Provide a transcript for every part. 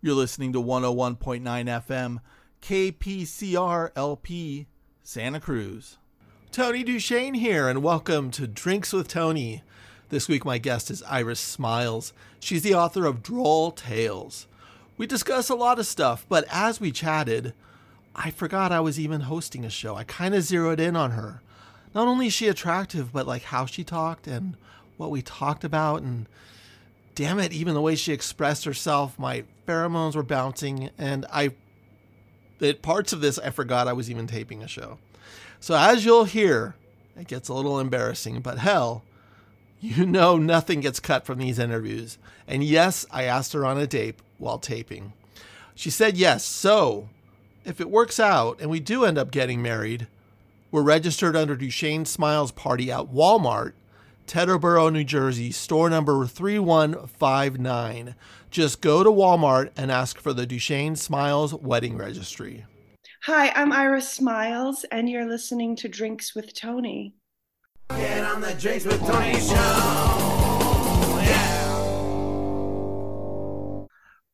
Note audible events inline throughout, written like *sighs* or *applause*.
You're listening to 101.9 FM, KPCR LP, Santa Cruz. Tony Duchesne here, and welcome to Drinks with Tony. This week, my guest is Iris Smiles. She's the author of Droll Tales. We discuss a lot of stuff, but as we chatted, I forgot I was even hosting a show. I kind of zeroed in on her. Not only is she attractive, but like how she talked and what we talked about, and damn it, even the way she expressed herself, my pheromones were bouncing, and I, at parts of this, I forgot I was even taping a show. So as you'll hear, it gets a little embarrassing, but hell, you know nothing gets cut from these interviews. And yes, I asked her on a date while taping. She said yes. So, if it works out and we do end up getting married, we're registered under Duchesne Smiles Party at Walmart Teterboro, New Jersey, store number 3159. Just go to Walmart and ask for the Duchesne Smiles Wedding Registry. Hi, I'm Iris Smiles, and you're listening to Drinks with Tony. Get on the Drinks with Tony show. Yeah.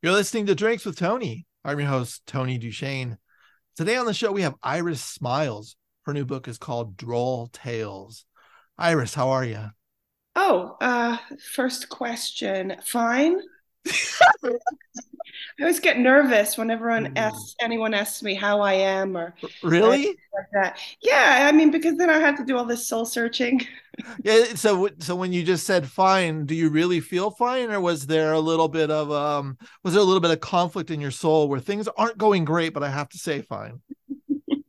You're listening to Drinks with Tony. I'm your host, Tony Duchesne. Today on the show, we have Iris Smiles. Her new book is called Droll Tales. Iris, how are you? Oh, uh, first question. Fine. *laughs* I always get nervous whenever anyone Mm. asks anyone asks me how I am or Really? like that. Yeah, I mean because then I have to do all this soul searching. *laughs* Yeah. So, so when you just said fine, do you really feel fine, or was there a little bit of um, was there a little bit of conflict in your soul where things aren't going great, but I have to say fine? *laughs*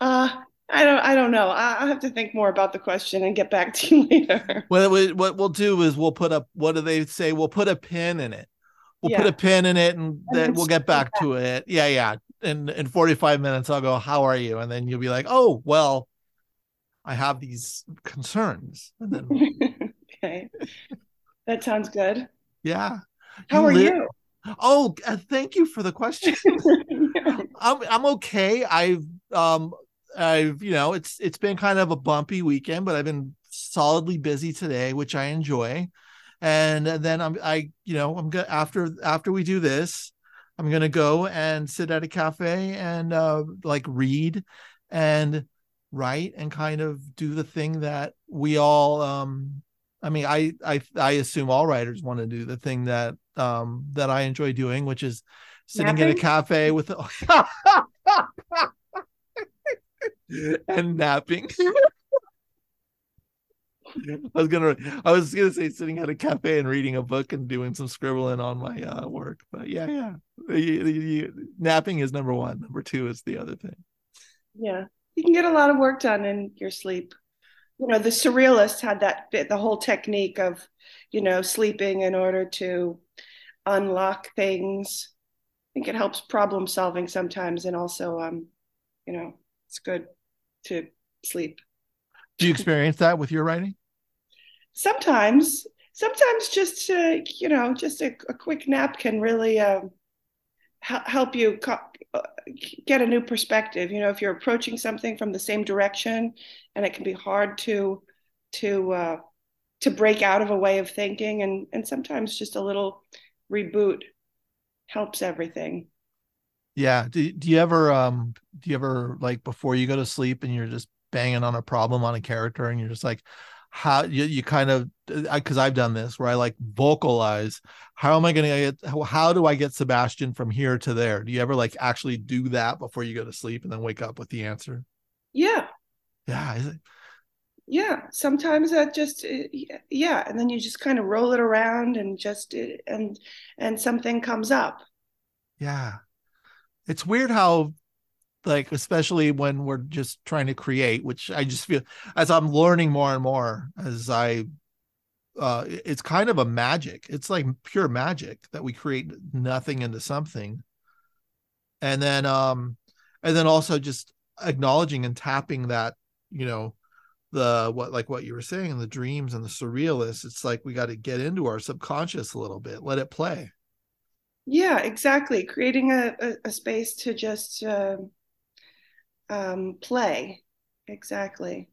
Uh, I don't I don't know. I, I'll have to think more about the question and get back *laughs* to you later. Well, we- what we'll do is we'll put up. What do they say? We'll put a pin in it. We'll put a pin in it, and And then we'll get back to it. Yeah, yeah. In in forty five minutes, I'll go. How are you? And then you'll be like, oh, well, I have these concerns. And then *laughs* okay. That sounds good. yeah. How are li- you? Oh, uh, thank you for the question. *laughs* I'm I'm okay. I've um I've you know it's it's been kind of a bumpy weekend, but I've been solidly busy today, which I enjoy. And then I'm I you know I'm gonna after after we do this, I'm gonna go and sit at a cafe and uh like read and write and kind of do the thing that we all um I mean I I I assume all writers want to do the thing that um that I enjoy doing, which is sitting in a cafe with *laughs* *laughs* and napping. I was gonna I was gonna say sitting at a cafe and reading a book and doing some scribbling on my uh, work. But yeah, yeah. Napping is number one. Number two is the other thing. Yeah, you can get a lot of work done in your sleep. You know, the surrealists had that bit, the whole technique of, you know, sleeping in order to unlock things. I think it helps problem solving sometimes, and also, um, you know, it's good to sleep. Do you experience that with your writing? Sometimes, sometimes just uh, you know, just a, a quick nap can really um, hel- help you co- uh, get a new perspective. You know, if you're approaching something from the same direction, and it can be hard to to uh, to break out of a way of thinking, and and sometimes just a little reboot helps everything. Yeah. Do, do you ever um do you ever like before you go to sleep and you're just banging on a problem on a character and you're just like how you, you kind of because I've done this where I like vocalize how am I gonna get how, how do I get Sebastian from here to there? Do you ever like actually do that before you go to sleep and then wake up with the answer? Yeah, Yeah. Is it, yeah. Sometimes that just uh, yeah, and then you just kind of roll it around and just uh, and and something comes up. yeah. It's weird how like especially when we're just trying to create which i just feel as i'm learning more and more as i uh it's kind of a magic. It's like pure magic that we create nothing into something. And then um and then also just acknowledging and tapping that you know the what like what you were saying the dreams and the surrealists it's like we got to get into our subconscious a little bit let it play Yeah, exactly. Creating a, a, a space to just uh, um, play. Exactly.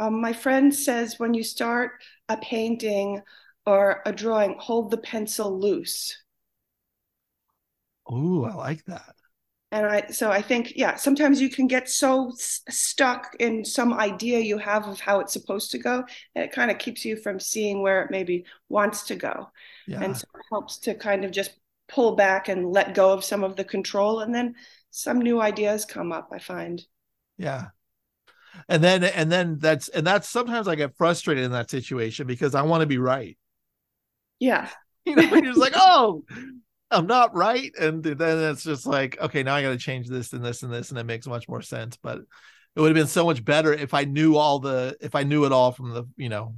Um, my friend says when you start a painting or a drawing, hold the pencil loose. Ooh, I like that. And I, so I think, yeah, sometimes you can get so s- stuck in some idea you have of how it's supposed to go, and it kind of keeps you from seeing where it maybe wants to go. Yeah. And so it helps to kind of just pull back and let go of some of the control. And then some new ideas come up, I find. Yeah. And then and then that's and that's sometimes I get frustrated in that situation because I want to be right. Yeah. *laughs* You know, you're just like, *laughs* oh, I'm not right. And then it's just like, okay, now I got to change this and this and this, and it makes much more sense. But it would have been so much better if I knew all the if I knew it all from the you know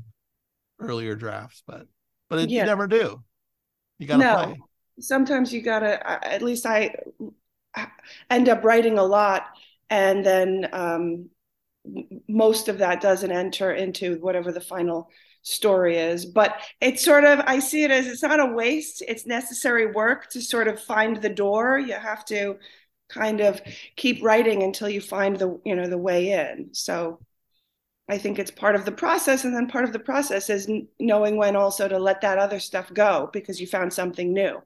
earlier drafts. But but it, Yeah. you never do. You gotta No. play. Sometimes you gotta, at least I end up writing a lot and then um, most of that doesn't enter into whatever the final story is. But it's sort of i see it as it's not a waste. It's necessary work to sort of find the door. You have to kind of keep writing until you find the you know the way in. So i think it's part of the process and then part of the process is knowing when also to let that other stuff go because you found something new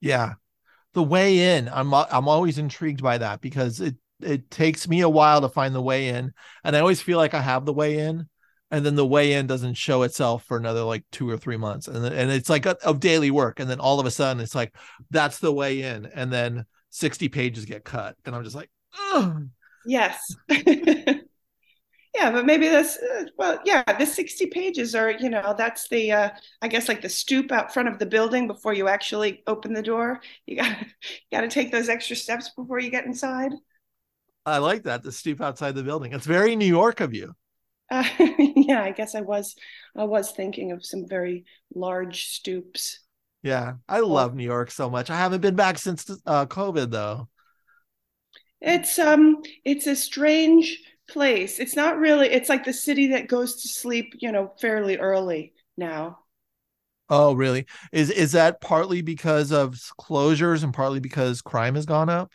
Yeah. The way in, I'm I'm always intrigued by that because it it takes me a while to find the way in and I always feel like I have the way in and then the way in doesn't show itself for another like 2 or 3 months and and it's like a, of daily work and then all of a sudden it's like that's the way in and then 60 pages get cut and I'm just like Ugh. Yes. *laughs* yeah, but maybe that's uh, well, yeah, the 60 pages are, you know, that's the uh I guess like the stoop out front of the building before you actually open the door. You got got to take those extra steps before you get inside. I like that the stoop outside the building. It's very New York of you. Uh, *laughs* yeah, I guess I was I was thinking of some very large stoops. Yeah. I love New York so much. I haven't been back since uh COVID though. It's um it's a strange place. It's not really it's like the city that goes to sleep, you know, fairly early now. Oh, really? Is is that partly because of closures and partly because crime has gone up?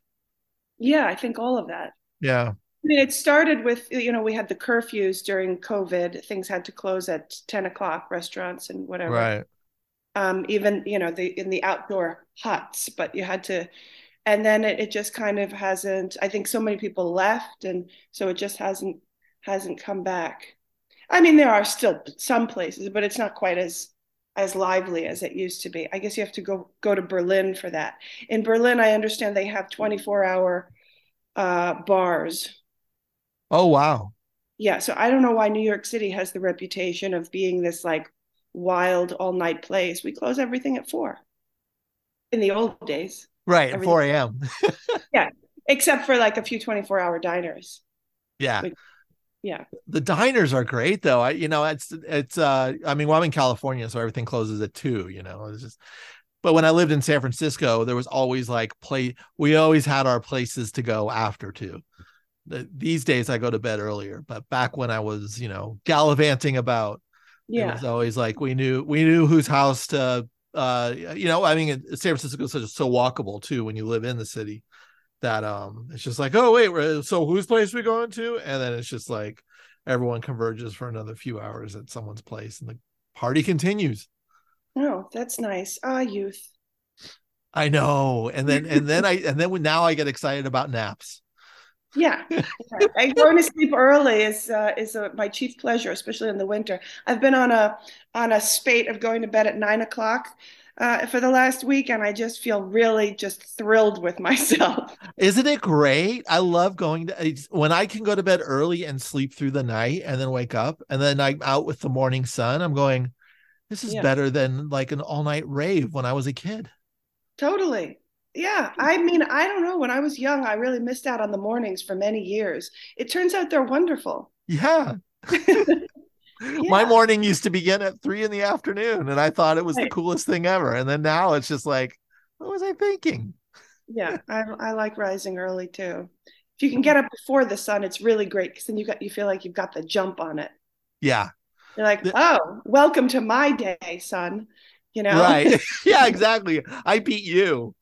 Yeah, I think all of that. Yeah. I mean, it started with, you know, we had the curfews during COVID. Things had to close at 10 o'clock, restaurants and whatever. Right. Um, even, you know, the in the outdoor huts, but you had to, and then it, it just kind of hasn't, I think so many people left, and so it just hasn't hasn't come back. I mean, there are still some places, but it's not quite as as lively as it used to be. I guess you have to go go to Berlin for that. In Berlin, I understand they have 24 hour uh, bars. Oh, wow. Yeah, so I don't know why New York City has the reputation of being this like wild all night place. We close everything at four in the old days, Right. Everything- 4 a.m. *laughs* Yeah, except for like a few 24 hour diners. yeah. Like- Yeah. The diners are great though. I, you know, it's, it's, uh, I mean, well, I'm in California, so everything closes at two, you know, it's just, but when I lived in San Francisco, there was always like play, we always had our places to go after two. The, these days I go to bed earlier, but back when I was, you know, gallivanting about, yeah. it was always like we knew we knew whose house to uh you know i mean san francisco is such so walkable too when you live in the city that um it's just like oh wait so whose place we going to and then it's just like everyone converges for another few hours at someone's place and the party continues Oh, that's nice. Ah, youth. i know and then and then i and then now i get excited about naps Yeah. *laughs* yeah. And going to sleep early is uh, is uh my chief pleasure, especially in the winter. I've been on a on a spate of going to bed at nine o'clock uh, for the last week, and I just feel really just thrilled with myself. Isn't it great? I love going to it's, when I can go to bed early and sleep through the night and then wake up and then I'm out with the morning sun. I'm going, this is Yeah. better than like an all night rave when I was a kid. Totally. Yeah. I mean, I don't know. When I was young, I really missed out on the mornings for many years. It turns out they're wonderful. Yeah. *laughs* My morning used to begin at three in the afternoon and I thought it was the coolest thing ever. And then now it's just like, what was I thinking? Yeah, I, I like rising early too. If you can mm-hmm. get up before the sun, it's really great because then you got you feel like you've got the jump on it. Yeah. You're like, The- oh, welcome to my day, son. You know, Right. *laughs* yeah, *laughs* exactly. I beat you.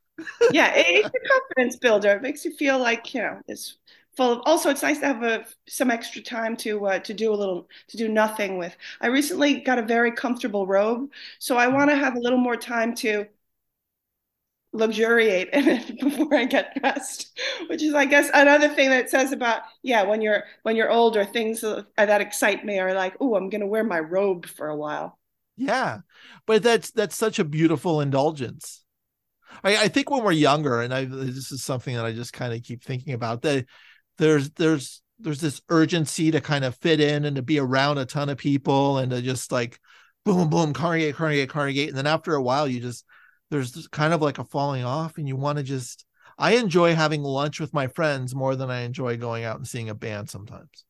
Yeah, it- it's a confidence builder. It makes you feel like you know it's full of. Also, it's nice to have a, some extra time to uh, to do a little to do nothing with. I recently got a very comfortable robe, so I want to have a little more time to luxuriate in it *laughs* before I get dressed, which is, I guess, another thing that says about yeah, when you're when you're older, things that excite me are like, oh, I'm gonna wear my robe for a while. Yeah, but that's that's such a beautiful indulgence. I, I think when we're younger, and I this is something that I just kind of keep thinking about that there's there's there's this urgency to kind of fit in and to be around a ton of people and to just like boom boom congregate congregate congregate and then after a while you just there's kind of like a falling off and you want to just I enjoy having lunch with my friends more than I enjoy going out and seeing a band sometimes.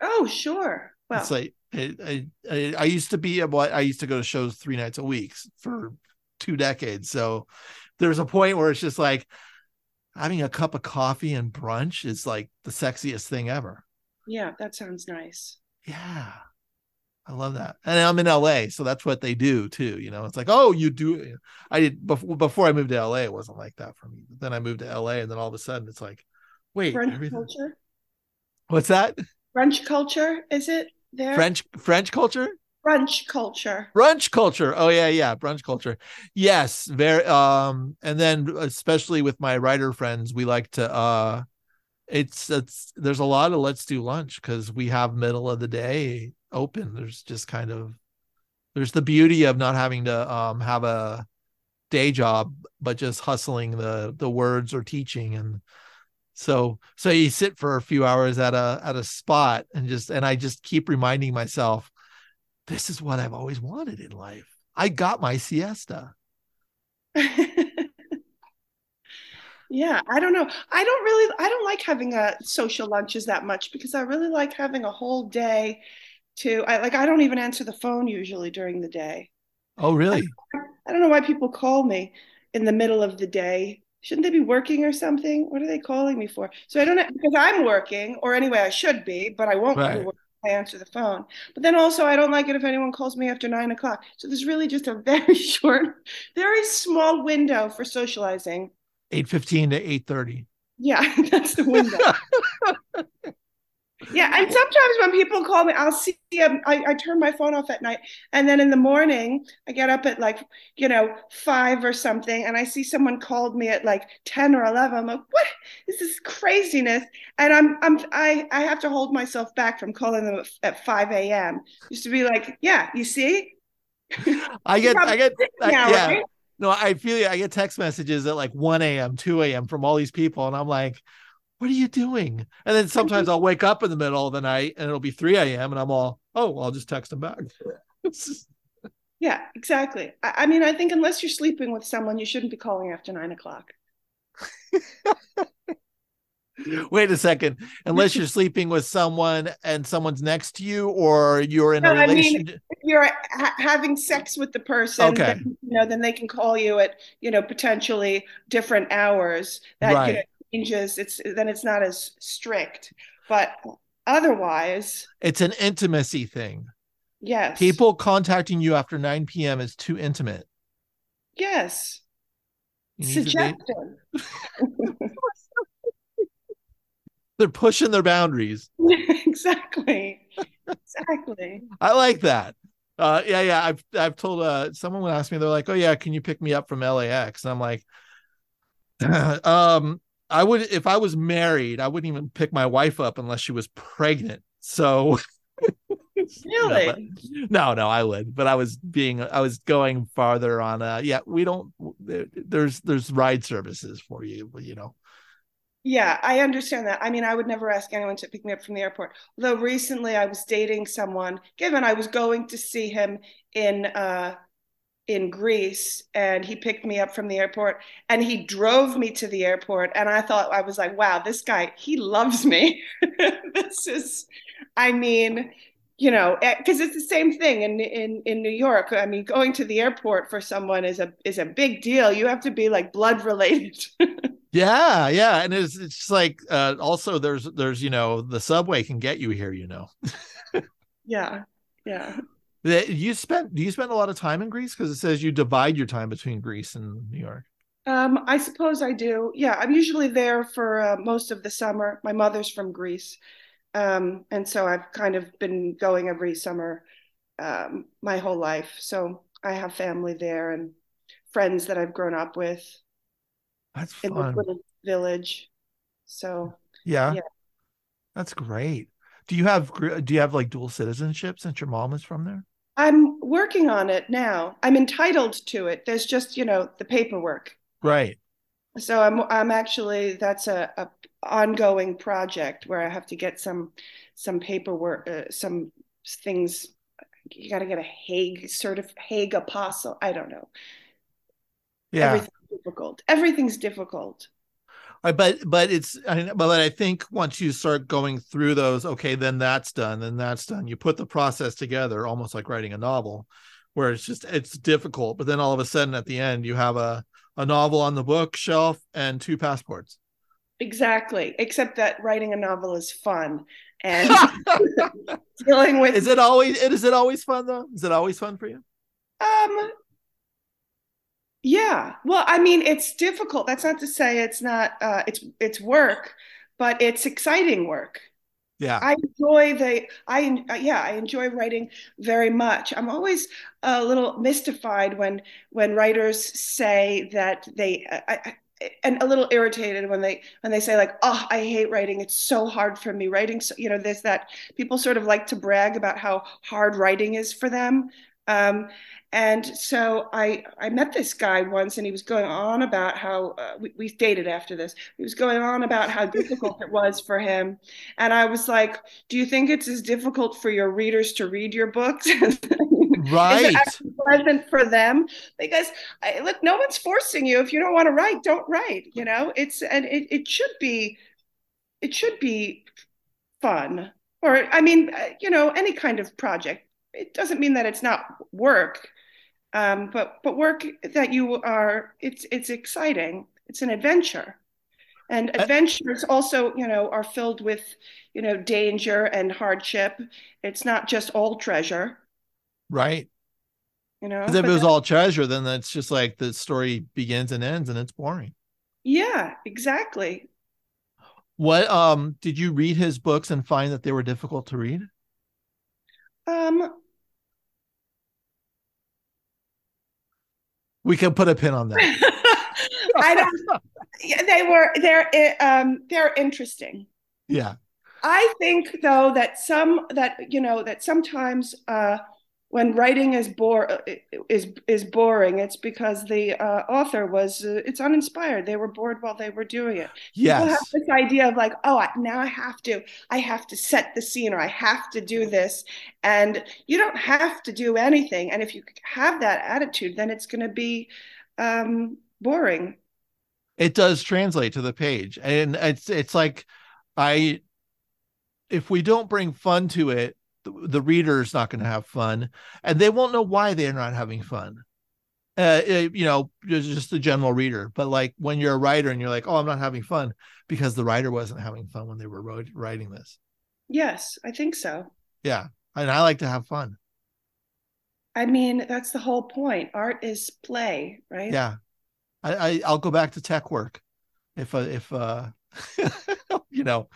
Oh, sure. Well, it's like I, I, I used to be what I used to go to shows three nights a week for two decades. So there's a point where it's just like having a cup of coffee and brunch is like the sexiest thing ever. Yeah, that sounds nice. Yeah. I love that. And I'm in LA, so that's what they do too. You know, it's like, oh, you do. I did before before I moved to LA, it wasn't like that for me. But then I moved to LA, and then all of a sudden, it's like, wait, French everything... culture. What's that? French culture is it there? French French culture. Brunch culture. Brunch culture. Oh yeah, yeah, brunch culture. Yes, very. Um, and then especially with my writer friends, we like to. uh It's it's there's a lot of let's do lunch because we have middle of the day open. There's just kind of there's the beauty of not having to um, have a day job, but just hustling the the words or teaching and so so you sit for a few hours at a at a spot and just and I just keep reminding myself this is what I've always wanted in life. I got my siesta. *laughs* yeah, I don't know. I don't really I don't like having a social lunches that much because I really like having a whole day to I like I don't even answer the phone usually during the day. Oh, really? I, I don't know why people call me in the middle of the day. Shouldn't they be working or something? What are they calling me for? So I don't know because I'm working, or anyway, I should be, but I won't right. I answer the phone. But then also, I don't like it if anyone calls me after nine o'clock. So there's really just a *laughs* very short, very small window for socializing. Eight fifteen to eight thirty. Yeah, *laughs* that's the window. *laughs* Yeah, and sometimes when people call me, I'll see them. I, I turn my phone off at night, and then in the morning, I get up at like you know five or something, and I see someone called me at like ten or eleven. I'm like, what is this is craziness? And I'm I'm I I have to hold myself back from calling them at five a.m. Just to be like, yeah, you see. I get *laughs* I get I, now, yeah. Right? No, I feel you. I get text messages at like 1 a.m., 2 a.m. from all these people, and I'm like, what are you doing? And then sometimes I'll wake up in the middle of the night and it'll be 3 a.m. and I'm all, oh, well, I'll just text them back. *laughs* yeah, exactly. I, I, mean, I think unless you're sleeping with someone, you shouldn't be calling after nine o'clock. *laughs* Wait a second. Unless you're sleeping with someone and someone's next to you, or you're in no, a relationship. I mean, if you're ha- having sex with the person, okay. Then, you know, then they can call you at you know potentially different hours. That right. you know, changes, it's then it's not as strict. But otherwise, it's an intimacy thing. Yes. People contacting you after 9 p.m. is too intimate. Yes. Suggestive. *laughs* They're pushing their boundaries. *laughs* exactly. Exactly. I like that. Uh, yeah, yeah. I've I've told uh, someone would ask me, they're like, "Oh yeah, can you pick me up from LAX?" And I'm like, *laughs* um, I would if I was married, I wouldn't even pick my wife up unless she was pregnant. So *laughs* really no, no, I would. But I was being I was going farther on uh yeah, we don't there's there's ride services for you, you know. Yeah, I understand that. I mean, I would never ask anyone to pick me up from the airport. Although recently I was dating someone, given I was going to see him in uh in Greece and he picked me up from the airport and he drove me to the airport and I thought I was like wow this guy he loves me. *laughs* This is I mean you know because eh, it's the same thing in in in New York. I mean going to the airport for someone is a is a big deal. You have to be like blood related. *laughs* Yeah yeah and it's it's like uh also there's there's you know the subway can get you here you know. *laughs* Yeah yeah you spent do you spend a lot of time in Greece because it says you divide your time between Greece and New York. Um, I suppose I do. Yeah, I'm usually there for uh, most of the summer. My mother's from Greece, um, and so I've kind of been going every summer um, my whole life. So I have family there and friends that I've grown up with. That's in this fun. little village. So Yeah. Yeah. That's great. Do you have do you have like dual citizenship since your mom is from there? I'm working on it now. I'm entitled to it. There's just, you know, the paperwork. Right. So I'm I'm actually that's a, a ongoing project where I have to get some some paperwork, uh, some things. You got to get a Hague certif Hague apostille. I don't know. Yeah. Everything's difficult. Everything's difficult. I but but it's I but I think once you start going through those, okay, then that's done, then that's done. You put the process together, almost like writing a novel, where it's just it's difficult, but then all of a sudden at the end you have a a novel on the bookshelf and two passports. Exactly. Except that writing a novel is fun and *laughs* dealing with Is it always is it always fun though? Is it always fun for you? Um, yeah. Well, I mean, it's difficult. That's not to say it's not uh it's it's work, but it's exciting work. Yeah. I enjoy the I uh, yeah, I enjoy writing very much. I'm always a little mystified when when writers say that they I, I, and a little irritated when they when they say like, "Oh, I hate writing. It's so hard for me writing." So, you know, there's that people sort of like to brag about how hard writing is for them. Um, and so I I met this guy once, and he was going on about how uh, we, we dated after this. He was going on about how difficult it was for him, and I was like, "Do you think it's as difficult for your readers to read your books? *laughs* Is right. pleasant for them? Because I, look, no one's forcing you. If you don't want to write, don't write. You know, it's and it it should be it should be fun, or I mean, uh, you know, any kind of project. It doesn't mean that it's not work um, but but work that you are it's it's exciting it's an adventure and adventures also you know are filled with you know danger and hardship it's not just all treasure Right. you know if it was that- all treasure, then that's just like the story begins and ends and it's boring. yeah exactly What um did you read his books and find that they were difficult to read? um We can put a pin on that. *laughs* i don't they were they're um they're interesting yeah. I think though that some that you know that sometimes uh, when writing is bore is is boring, it's because the uh, author was uh, it's uninspired. They were bored while they were doing it. People have this idea of like, oh, I, now I have to, I have to set the scene, or I have to do this, and you don't have to do anything. And if you have that attitude, then it's going to be um, boring. It does translate to the page. And it's it's like I if we don't bring fun to it, the, reader is not going to have fun and they won't know why they're not having fun. Uh, it- you know, just the general reader. But like when you're a writer and you're like, oh, I'm not having fun because the writer wasn't having fun when they were wrote, writing this. Yes, I think so. Yeah. And I like to have fun. I mean, that's the whole point. Art is play, right? Yeah. I, I I'll go back to tech work if uh, if uh *laughs* you know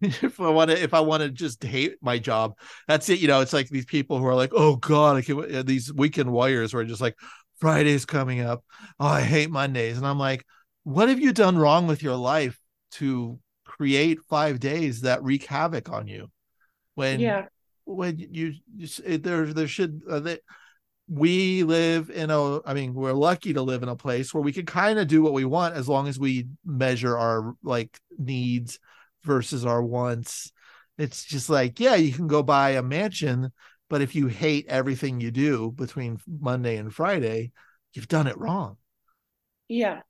if I want to if I want to just hate my job. That's it. You know, it's like these people who are like, oh god, I can uh, these weekend warriors who are just like Friday's coming up. Oh, I hate Mondays, and I'm like, what have you done wrong with your life to create five days that wreak havoc on you? When Yeah. when you, you there there should uh, they, we live in a i mean we're lucky to live in a place where we can kind of do what we want as long as we measure our like needs versus our wants it's just like yeah you can go buy a mansion but if you hate everything you do between monday and friday you've done it wrong Yeah.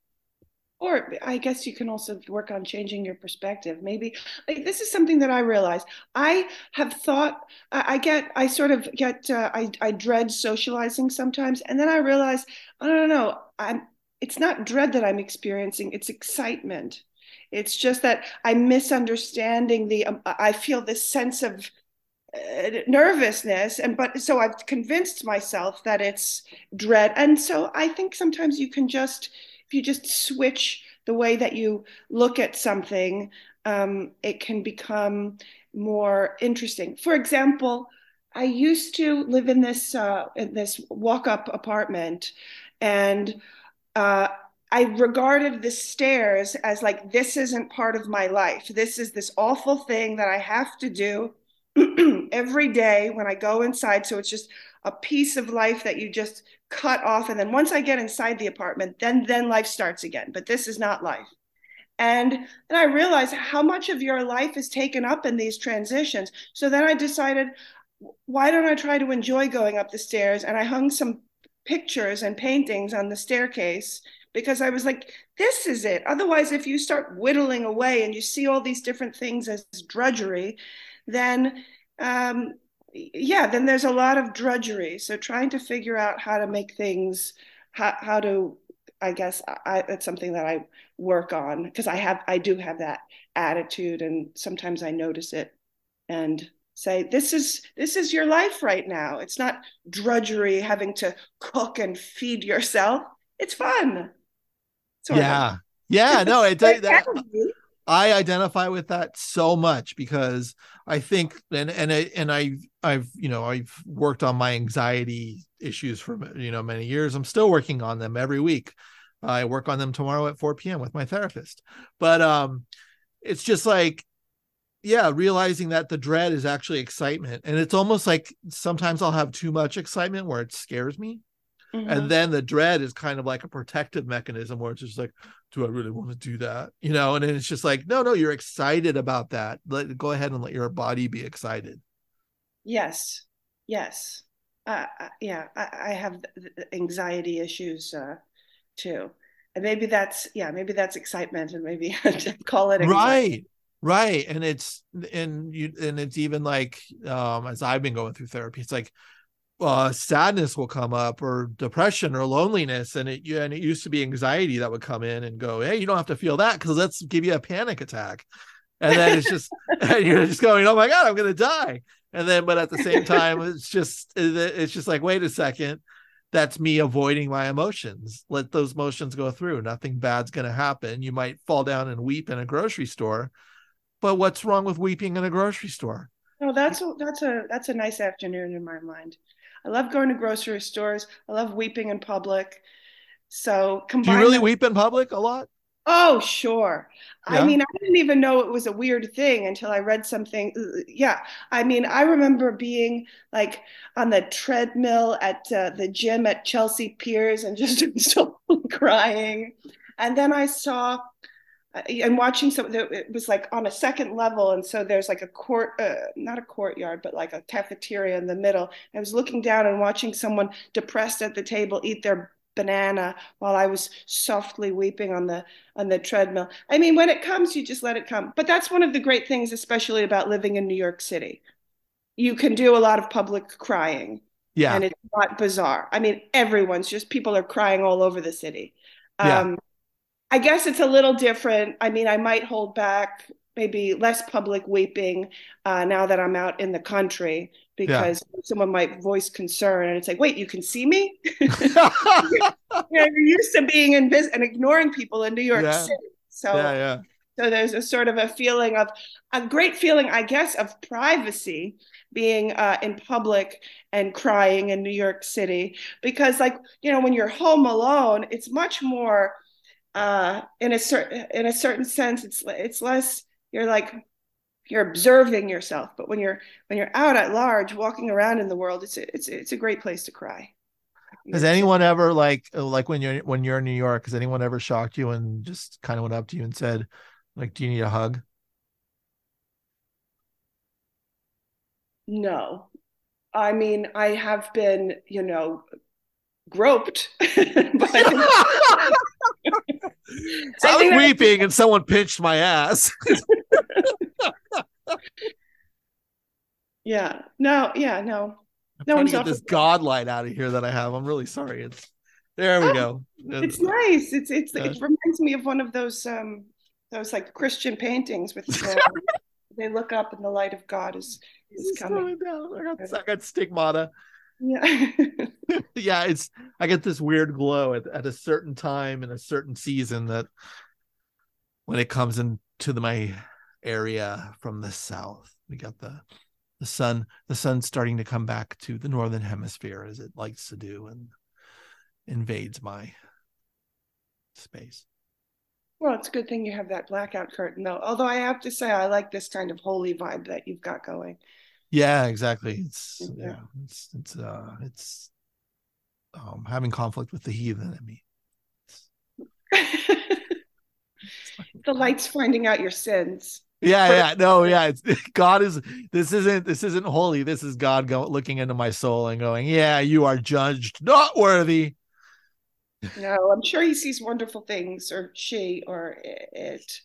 Or I guess you can also work on changing your perspective. Maybe like, this is something that I realize. I have thought, I, I get, I sort of get, uh, I, I dread socializing sometimes. And then I realize, I don't know, I'm, it's not dread that I'm experiencing, it's excitement. It's just that I'm misunderstanding the, um, I feel this sense of uh, nervousness. And, but so I've convinced myself that it's dread. And so I think sometimes you can just, if you just switch the way that you look at something, um, it can become more interesting. For example, I used to live in this uh, in this walk-up apartment, and uh, I regarded the stairs as like, this isn't part of my life. This is this awful thing that I have to do *clears throat* every day when I go inside. So it's just a piece of life that you just cut off. And then once I get inside the apartment, then then life starts again. But this is not life. And then I realized how much of your life is taken up in these transitions. So then I decided, why don't I try to enjoy going up the stairs? And I hung some pictures and paintings on the staircase because I was like, this is it. Otherwise, if you start whittling away and you see all these different things as drudgery, then um, yeah, then there's a lot of drudgery. So trying to figure out how to make things, how, how to, I guess I, it's something that I work on because I have, I do have that attitude and sometimes I notice it and say, this is, this is your life right now. It's not drudgery having to cook and feed yourself. It's fun. Yeah. Of. Yeah. No, it, that, I identify with that so much because I think and and I and I I've you know I've worked on my anxiety issues for you know many years. I'm still working on them every week. I work on them tomorrow at 4 p.m. with my therapist. But um it's just like yeah, realizing that the dread is actually excitement and it's almost like sometimes I'll have too much excitement where it scares me. Mm-hmm. And then the dread is kind of like a protective mechanism where it's just like, do I really want to do that? You know, and then it's just like, no, no, you're excited about that. Let go ahead and let your body be excited. Yes. Yes. Uh, yeah, I, I, have anxiety issues uh, too. And maybe that's, yeah, maybe that's excitement and maybe *laughs* call it. Anxiety. Right. Right. And it's, and you, and it's even like, um, as I've been going through therapy, it's like, uh, sadness will come up or depression or loneliness and it and it used to be anxiety that would come in and go hey you don't have to feel that because let's give you a panic attack. And then it's just *laughs* *laughs* and you're just going oh my god i'm gonna die. And then but at the same time it's just it's just like wait a second that's me avoiding my emotions. Let those emotions go through. Nothing bad's gonna happen. You might fall down and weep in a grocery store but what's wrong with weeping in a grocery store? No that's a, that's a that's a nice afternoon in my mind I love going to grocery stores. I love weeping in public. So Do you really weep in public a lot? Oh, sure. Yeah. I mean, I didn't even know it was a weird thing until I read something. Yeah. I mean, I remember being like on the treadmill at uh, the gym at Chelsea Piers and just *laughs* crying. And then I saw and watching some it was like on a second level and so there's like a court uh, not a courtyard but like a cafeteria in the middle. I was looking down and watching someone depressed at the table eat their banana while i was softly weeping on the on the treadmill. I mean when it comes you just let it come. But that's one of the great things especially about living in new york city. You can do a lot of public crying. Yeah. And it's not bizarre. I mean everyone's just people are crying all over the city. Yeah. I guess it's a little different. I mean, I might hold back maybe less public weeping uh, now that I'm out in the country because yeah. someone might voice concern and it's like, wait, you can see me? *laughs* *laughs* you you're used to being invisible and ignoring people in New York yeah. City. So, yeah, yeah. so there's a sort of a feeling of a great feeling, I guess, of privacy being uh, in public and crying in New York City because, like, you know, when you're home alone, it's much more uh, in a certain in a certain sense, it's it's less. You're like you're observing yourself, but when you're when you're out at large, walking around in the world, it's a, it's it's a great place to cry. Has anyone ever like like when you're when you're in New York? Has anyone ever shocked you and just kind of went up to you and said, like, "Do you need a hug?" No, I mean I have been, you know, groped. *laughs* *laughs* *laughs* so I, I was weeping and someone pinched my ass. *laughs* yeah. No. Yeah. No. I'm no one's to get this god light out of here that I have. I'm really sorry. It's there. We oh, go. It's nice. It's it's it reminds me of one of those um those like Christian paintings with uh, they look up and the light of God is *laughs* is coming. down. I got I got stigmata. Yeah. *laughs* *laughs* yeah, it's I get this weird glow at, at a certain time in a certain season that when it comes into the, my area from the south, we got the the sun the sun's starting to come back to the northern hemisphere as it likes to do and invades my space. Well, it's a good thing you have that blackout curtain, though. Although I have to say, I like this kind of holy vibe that you've got going. Yeah, exactly. It's Yeah. yeah, it's it's uh it's um having conflict with the heathen in me. *laughs* the light's finding out your sins. Yeah, yeah, no, yeah. It's *laughs* God is this isn't this isn't holy. This is God go, looking into my soul and going, "Yeah, you are judged not worthy." No, I'm sure he sees wonderful things, or she, or it.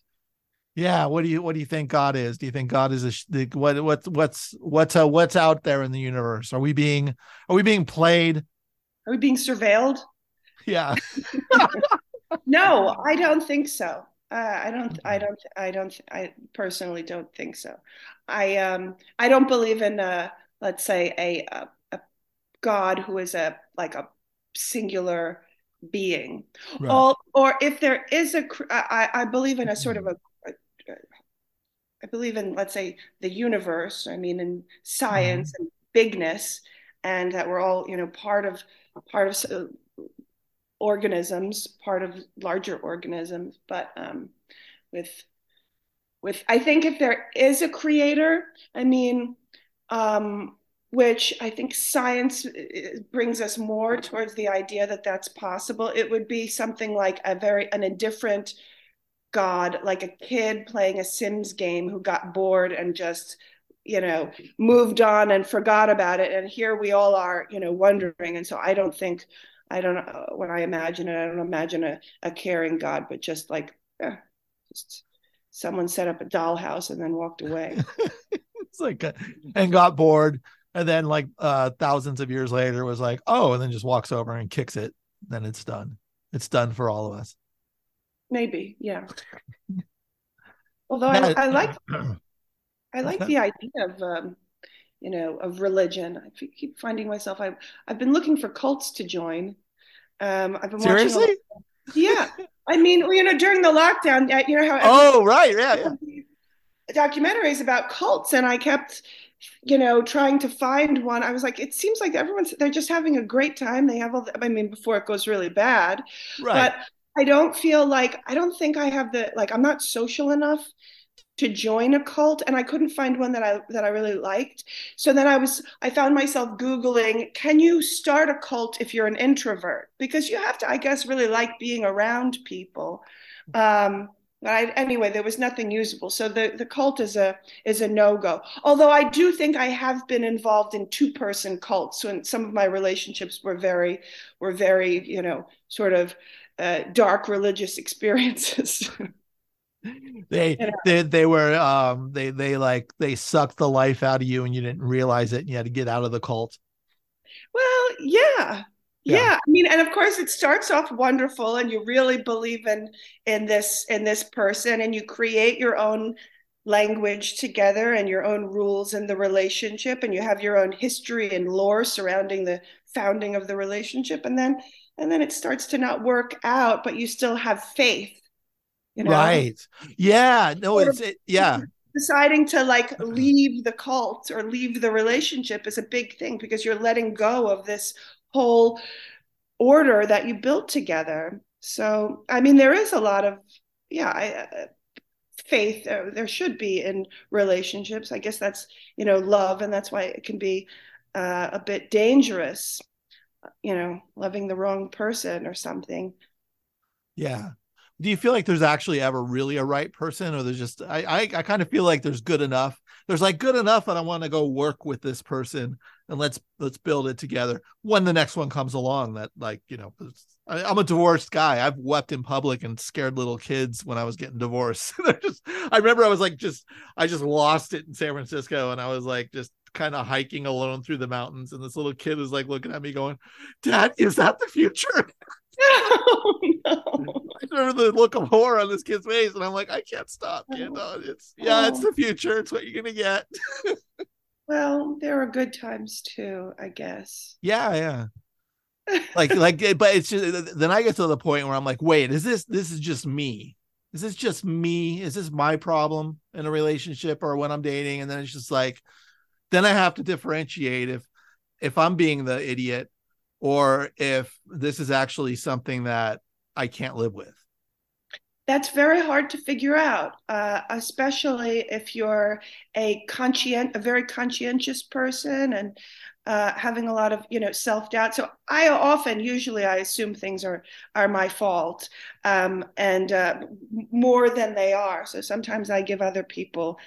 Yeah, what do you what do you think God is? Do you think God is a the- what what what's what's uh, what's out there in the universe? Are we being are we being played? Are we being surveilled? Yeah. *laughs* No, I don't think so. Uh, I don't. I don't. I don't. I personally don't think so. I um. I don't believe in a let's say a a, a God who is a like a singular being. Right. Or or if there is a, I I believe in a sort of a. I believe in let's say the universe. I mean in science and bigness, and that we're all you know part of part of s- organisms, part of larger organisms. But um, with with I think if there is a creator, I mean, um, which I think science uh, brings us more towards the idea that that's possible. It would be something like a very an indifferent God, like a kid playing a Sims game who got bored and just you know moved on and forgot about it and here we all are you know wondering and so i don't think i don't know when i imagine it i don't imagine a, a caring god but just like eh, just someone set up a dollhouse and then walked away *laughs* it's like uh, and got bored and then like uh thousands of years later was like, "Oh," and then just walks over and kicks it. Then it's done. It's done for all of us. Maybe yeah *laughs* although I, I like *clears throat* I like the idea of um, you know of religion. I keep finding myself. I I've been looking for cults to join. Um, I've been watching. Seriously? yeah, I mean, you know, during the lockdown, uh, you know how Oh, right. Yeah, yeah. documentaries about cults, and I kept you know trying to find one. I was like, it seems like everyone's they're just having a great time. They have all. The, I mean, before it goes really bad, Right. but I don't feel like I don't think I have the like I'm not social enough to join a cult and I couldn't find one that I that I really liked. So then I was I found myself googling can you start a cult if you're an introvert because you have to I guess really like being around people. Um but I, anyway, there was nothing usable. So the, the cult is a is a no go. Although I do think I have been involved in two person cults when some of my relationships were very were very you know sort of uh, dark religious *laughs* experiences. they You know. they they were um they they like they sucked the life out of you and you didn't realize it and you had to get out of the cult. well, yeah. Yeah. Yeah. I mean, and of course it starts off wonderful and you really believe in in this in this person and you create your own language together and your own rules in the relationship and you have your own history and lore surrounding the founding of the relationship and then and then it starts to not work out but you still have faith you know Right. Yeah. No, it's it, yeah. deciding to like leave the cult or leave the relationship is a big thing because you're letting go of this whole order that you built together so i mean there is a lot of yeah I, uh, faith uh, there should be in relationships i guess that's you know love and that's why it can be uh, a bit dangerous you know loving the wrong person or something Yeah. Do you feel like there's actually ever really a right person, or there's just I I, I kind of feel like there's good enough. There's like good enough, and I want to go work with this person, and let's let's build it together. When the next one comes along, that like you know, I, I'm a divorced guy. I've wept in public and scared little kids when I was getting divorced. *laughs* Just I remember I was like just I just lost it in San Francisco, and I was like just kind of hiking alone through the mountains, and this little kid is like looking at me, going, "Dad, is that the future?" *laughs* *laughs* oh no I remember the look of horror on this kid's face, and I'm like, I can't stop, kid. No, it's yeah, it's the future. It's what you're gonna get. well there are good times too i guess Yeah, yeah. *laughs* Like, like, eh, but it's just then I get to the point where I'm like, wait, is this this is just me? Is this just me? Is this my problem in a relationship or when I'm dating? And then it's just like, then I have to differentiate if if I'm being the idiot or if this is actually something that I can't live with? That's very hard to figure out, uh, especially if you're a conscient, a very conscientious person, and uh, having a lot of you know self doubt. So I often, usually, I assume things are are my fault, um, and uh, more than they are. So sometimes I give other people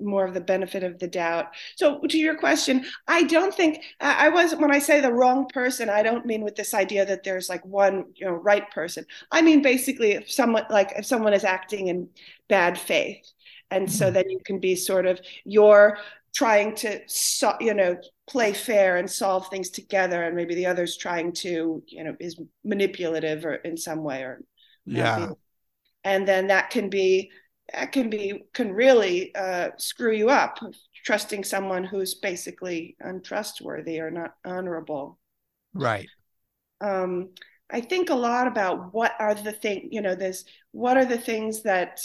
more of the benefit of the doubt. So to your question, I don't think I was when I say the wrong person, I don't mean with this idea that there's like one, you know, right person. I mean basically if someone like if someone is acting in bad faith. And so mm-hmm. then you can be sort of you're trying to so, you know play fair and solve things together and maybe the other's trying to you know is manipulative or in some way or yeah and then that can be that can be can really uh, screw you up trusting someone who's basically untrustworthy or not honorable. Right. Um, i think a lot about what are the thing you know this what are the things that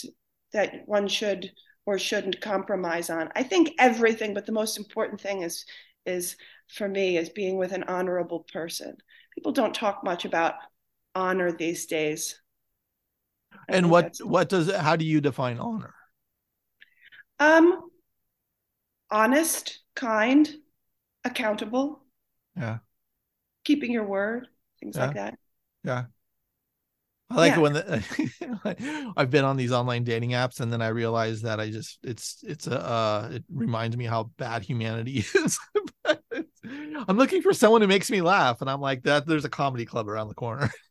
that one should or shouldn't compromise on? I think everything but the most important thing is is for me is being with an honorable person. People don't talk much about honor these days and what what does how do you define honor um honest kind accountable yeah keeping your word things yeah. like that yeah I like yeah. when the, *laughs* I've been on these online dating apps and then I realize that I just it's it's a uh, it reminds me how bad humanity *laughs* is. I'm looking for someone who makes me laugh, and I'm like that. There's a comedy club around the corner *laughs*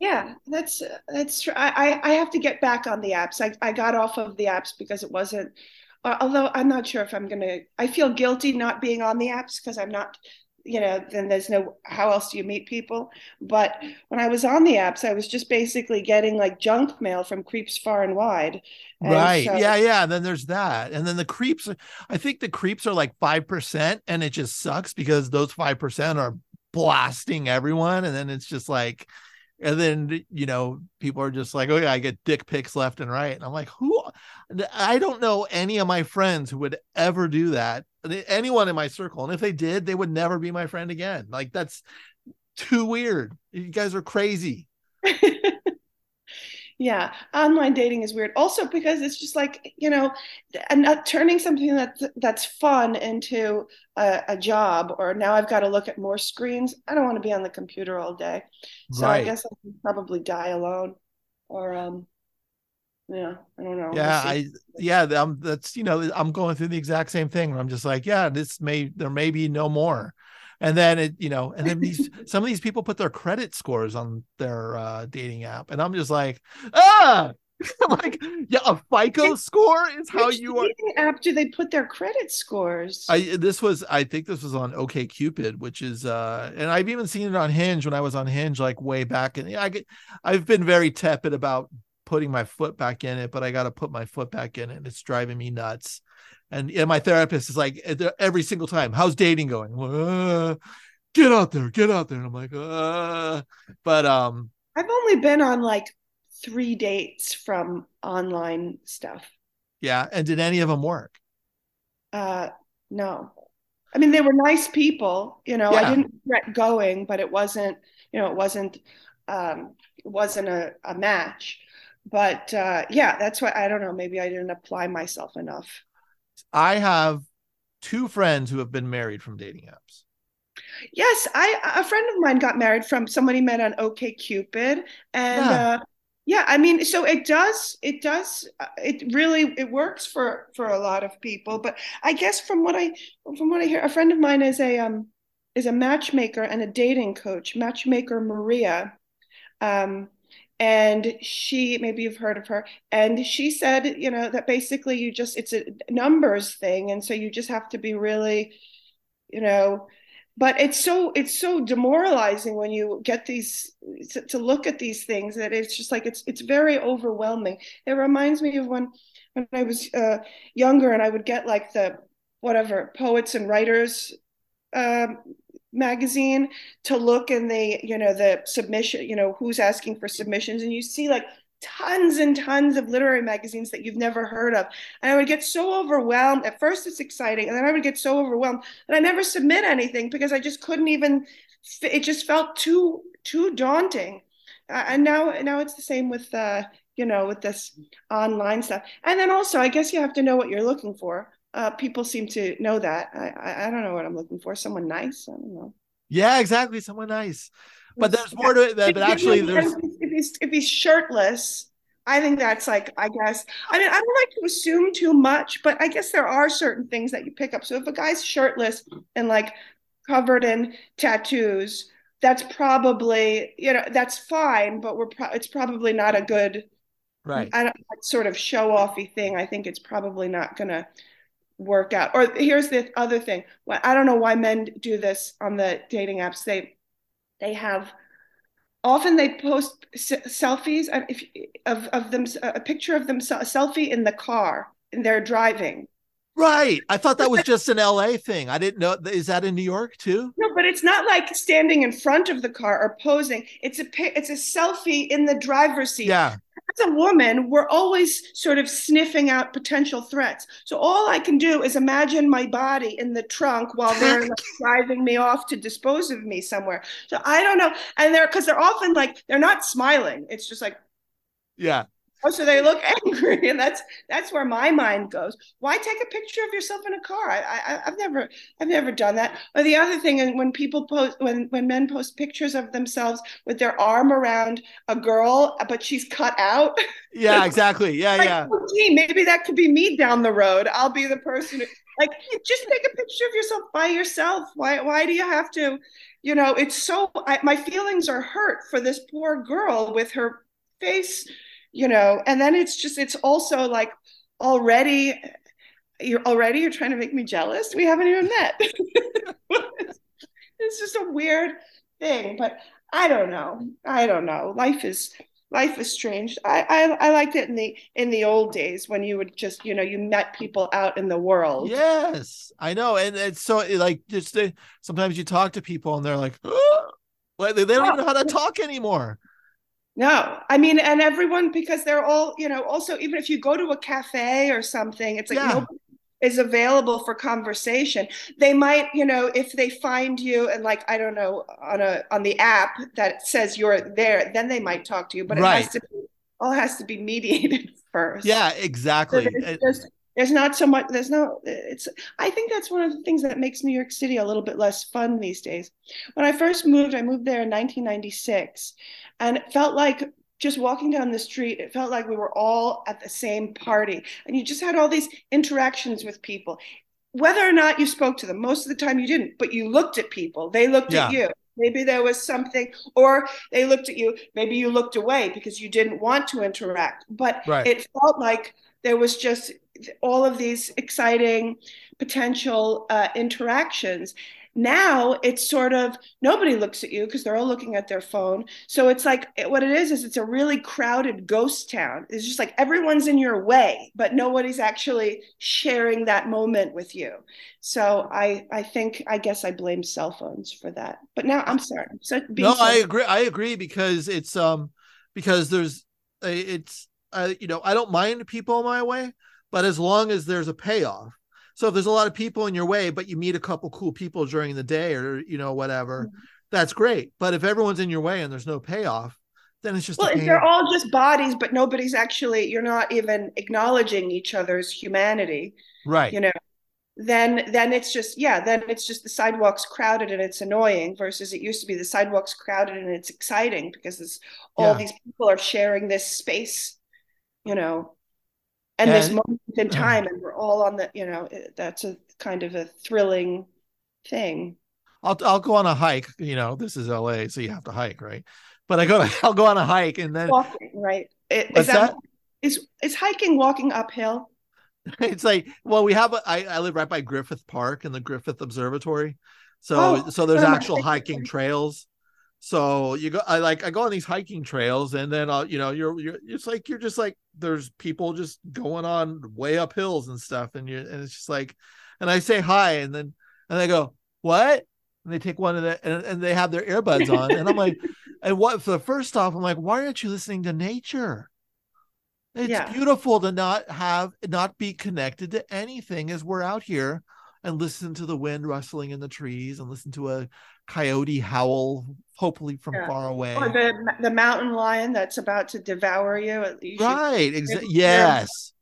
yeah, that's that's true. I I have to get back on the apps. I I got off of the apps because it wasn't. Uh, although I'm not sure if I'm gonna. I feel guilty not being on the apps because I'm not. You know, then there's no. How else do you meet people? But when I was on the apps, I was just basically getting like junk mail from creeps far and wide. And right. So, yeah. Yeah. And then there's that. And then the creeps. I think the creeps are like five percent, and it just sucks because those five percent are blasting everyone, and then it's just like and then you know people are just like oh yeah i get dick pics left and right. And i'm like who i don't know any of my friends who would ever do that. Anyone in my circle. And if they did they would never be my friend again. Like that's too weird. You guys are crazy *laughs* yeah online dating is weird. Also because it's just like you know and turning something that's that's fun into a, a, job or now i've got to look at more screens. I don't want to be on the computer all day. So right. i guess i can probably die alone or um yeah i don't know. Yeah we'll i yeah I'm, that's you know i'm going through the exact same thing i'm just like yeah this may there may be no more and then it you know and then these *laughs* some of these people put their credit scores on their uh, dating app and i'm just like ah! *laughs* Like yeah a fico score is how you are app do they put their credit scores? I this was i think this was on OkCupid which is uh and i've even seen it on hinge when i was on hinge like way back and i get i've been very tepid about putting my foot back in it but i got to put my foot back in it it's driving me nuts and, and my therapist is like every single time, how's dating going? Uh, get out there, get out there. And I'm like, uh. but um, I've only been on like three dates from online stuff. Yeah, and did any of them work? Uh, no. I mean, they were nice people. You know, yeah. I didn't regret going, but it wasn't. You know, it wasn't. Um, it wasn't a, a match. But uh, yeah, that's why I don't know. Maybe I didn't apply myself enough. I have two friends who have been married from dating apps. Yes, I a friend of mine got married from somebody met on OkCupid, and yeah. Uh, yeah, I mean, so it does, it does, uh, it really it works for for a lot of people. But I guess from what I from what I hear, a friend of mine is a um is a matchmaker and a dating coach, matchmaker Maria. Um, and she maybe you've heard of her and she said you know that basically you just it's a numbers thing and so you just have to be really you know but it's so it's so demoralizing when you get these to, to look at these things that it's just like it's it's very overwhelming. It reminds me of when when i was uh, younger and i would get like the whatever poets and writers um, magazine to look in the you know the submission you know who's asking for submissions and you see like tons and tons of literary magazines that you've never heard of and i would get so overwhelmed at first it's exciting and then i would get so overwhelmed that i never submit anything because i just couldn't even it just felt too too daunting uh, and now now it's the same with uh, you know with this online stuff. And then also, I guess you have to know what you're looking for. Uh, people seem to know that. I, I I don't know what I'm looking for. Someone nice. I don't know. Yeah, exactly. Someone nice. But there's more to it. But actually, there's if he's if he's shirtless, I think that's like I guess I mean I don't like to assume too much, but I guess there are certain things that you pick up. So if a guy's shirtless and like covered in tattoos, that's probably you know that's fine, but we're pro- it's probably not a good right. I don't sort of show offy thing. I think it's probably not gonna work out. Or here's the other thing. I don't know why men do this on the dating apps. They they have often they post selfies if, of of them a picture of them a selfie in the car and they're driving. Right. I thought that was just an LA thing. I didn't know. Is that in New York too? No, but it's not like standing in front of the car or posing. It's a it's a selfie in the driver's seat. Yeah as a woman, we're always sort of sniffing out potential threats. So all I can do is imagine my body in the trunk while they're like, *laughs* driving me off to dispose of me somewhere. So I don't know. And they're because they're often like they're not smiling. It's just like, yeah, Oh, so they look *laughs* angry, and that's that's where my mind goes. Why take a picture of yourself in a car? I, I have never I've never done that. Or the other thing, and when people post when when men post pictures of themselves with their arm around a girl, but she's cut out. *laughs* Yeah, exactly. Yeah, like, yeah. Oh, gee, maybe that could be me down the road. I'll be the person. Who, like, just take a picture of yourself by yourself. Why why do you have to? You know, it's so. I, my feelings are hurt for this poor girl with her face you know and then it's just it's also like already you're already you're trying to make me jealous? We haven't even met. *laughs* It's just a weird thing but i don't know. I don't know. Life is life is strange. I, I i liked it in the in the old days when you would just you know you met people out in the world. Yes i know. And it's so like just sometimes you talk to people and they're like oh, *gasps* like they don't even know how to *laughs* talk anymore no, I mean, and everyone because they're all, you know, also even if you go to a cafe or something, it's like yeah. nobody is available for conversation. They might, you know, if they find you and like I don't know on a on the app that says you're there, then they might talk to you. But right. it has to be, all has to be mediated *laughs* first. Yeah, exactly. So there's, there's not so much. There's no. It's. I think that's one of the things that makes New York City a little bit less fun these days. When I first moved, I moved there in 1996 and it felt like just walking down the street, it felt like we were all at the same party. And you just had all these interactions with people. Whether or not you spoke to them, most of the time you didn't, but you looked at people, they looked yeah. at you. Maybe there was something, or they looked at you. Maybe you looked away because you didn't want to interact. But right. it felt like there was just all of these exciting potential uh, interactions. Now it's sort of nobody looks at you because they're all looking at their phone. So it's like what it is is it's a really crowded ghost town. It's just like everyone's in your way, but nobody's actually sharing that moment with you. So I I think I guess I blame cell phones for that. But now I'm sorry. So no, I agree. I agree because it's um because there's it's uh, you know I don't mind people my way, but as long as there's a payoff so if there's a lot of people in your way, but you meet a couple cool people during the day or you know whatever, mm-hmm. that's great. But if everyone's in your way and there's no payoff, then it's just well, if they're all just bodies, but nobody's actually you're not even acknowledging each other's humanity, right? You know, then then it's just yeah, then it's just the sidewalks crowded and it's annoying. Versus it used to be the sidewalks crowded and it's exciting because it's all yeah. these people are sharing this space, you know and, and this moment in *clears throat* time and we're all on the you know that's a kind of a thrilling thing. I'll i'll go on a hike you know this is la so you have to hike right? But i go *laughs* i'll go on a hike and then walking right? It, is that, that? is is hiking walking uphill? *laughs* It's like well we have a, I, I live right by griffith park and the griffith observatory. So oh, so there's oh, actual hiking trails so you go, I like, I go on these hiking trails, and then I'll, you know, you're, you're, it's like you're just like there's people just going on way up hills and stuff, and you, and it's just like, and I say hi, and then, and they go, what? And they take one of the, and, and they have their earbuds on, and I'm like, *laughs* and what? For the first off, I'm like, why aren't you listening to nature? It's yeah. beautiful to not have, not be connected to anything as we're out here and listen to the wind rustling in the trees and listen to a coyote howl, hopefully from Yeah. far away. Or the the mountain lion that's about to devour you. you should- right. Exa- yes.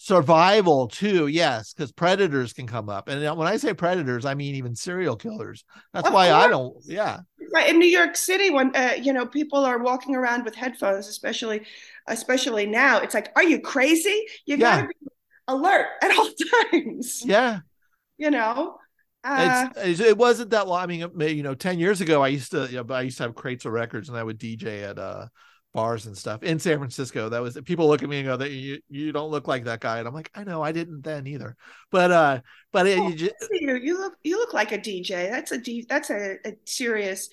Survival too. Yes. Because predators can come up. And when I say predators, I mean even serial killers. That's Of why I don't. Yeah. Right in New York City, when uh, you know people are walking around with headphones, especially especially now, it's like, are you crazy? You Yeah. gotta be alert at all *laughs* times. Yeah. You know. Uh, It's, it wasn't that long. I mean, you know, 10 years ago, I used to, you know, I used to have crates of records and I would DJ at uh, bars and stuff in San Francisco. That was people look at me and go, that you, you don't look like that guy. And I'm like, I know I didn't then either. But, uh, but it, Oh, you just, you you look you look like a DJ. That's a D, that's a, a serious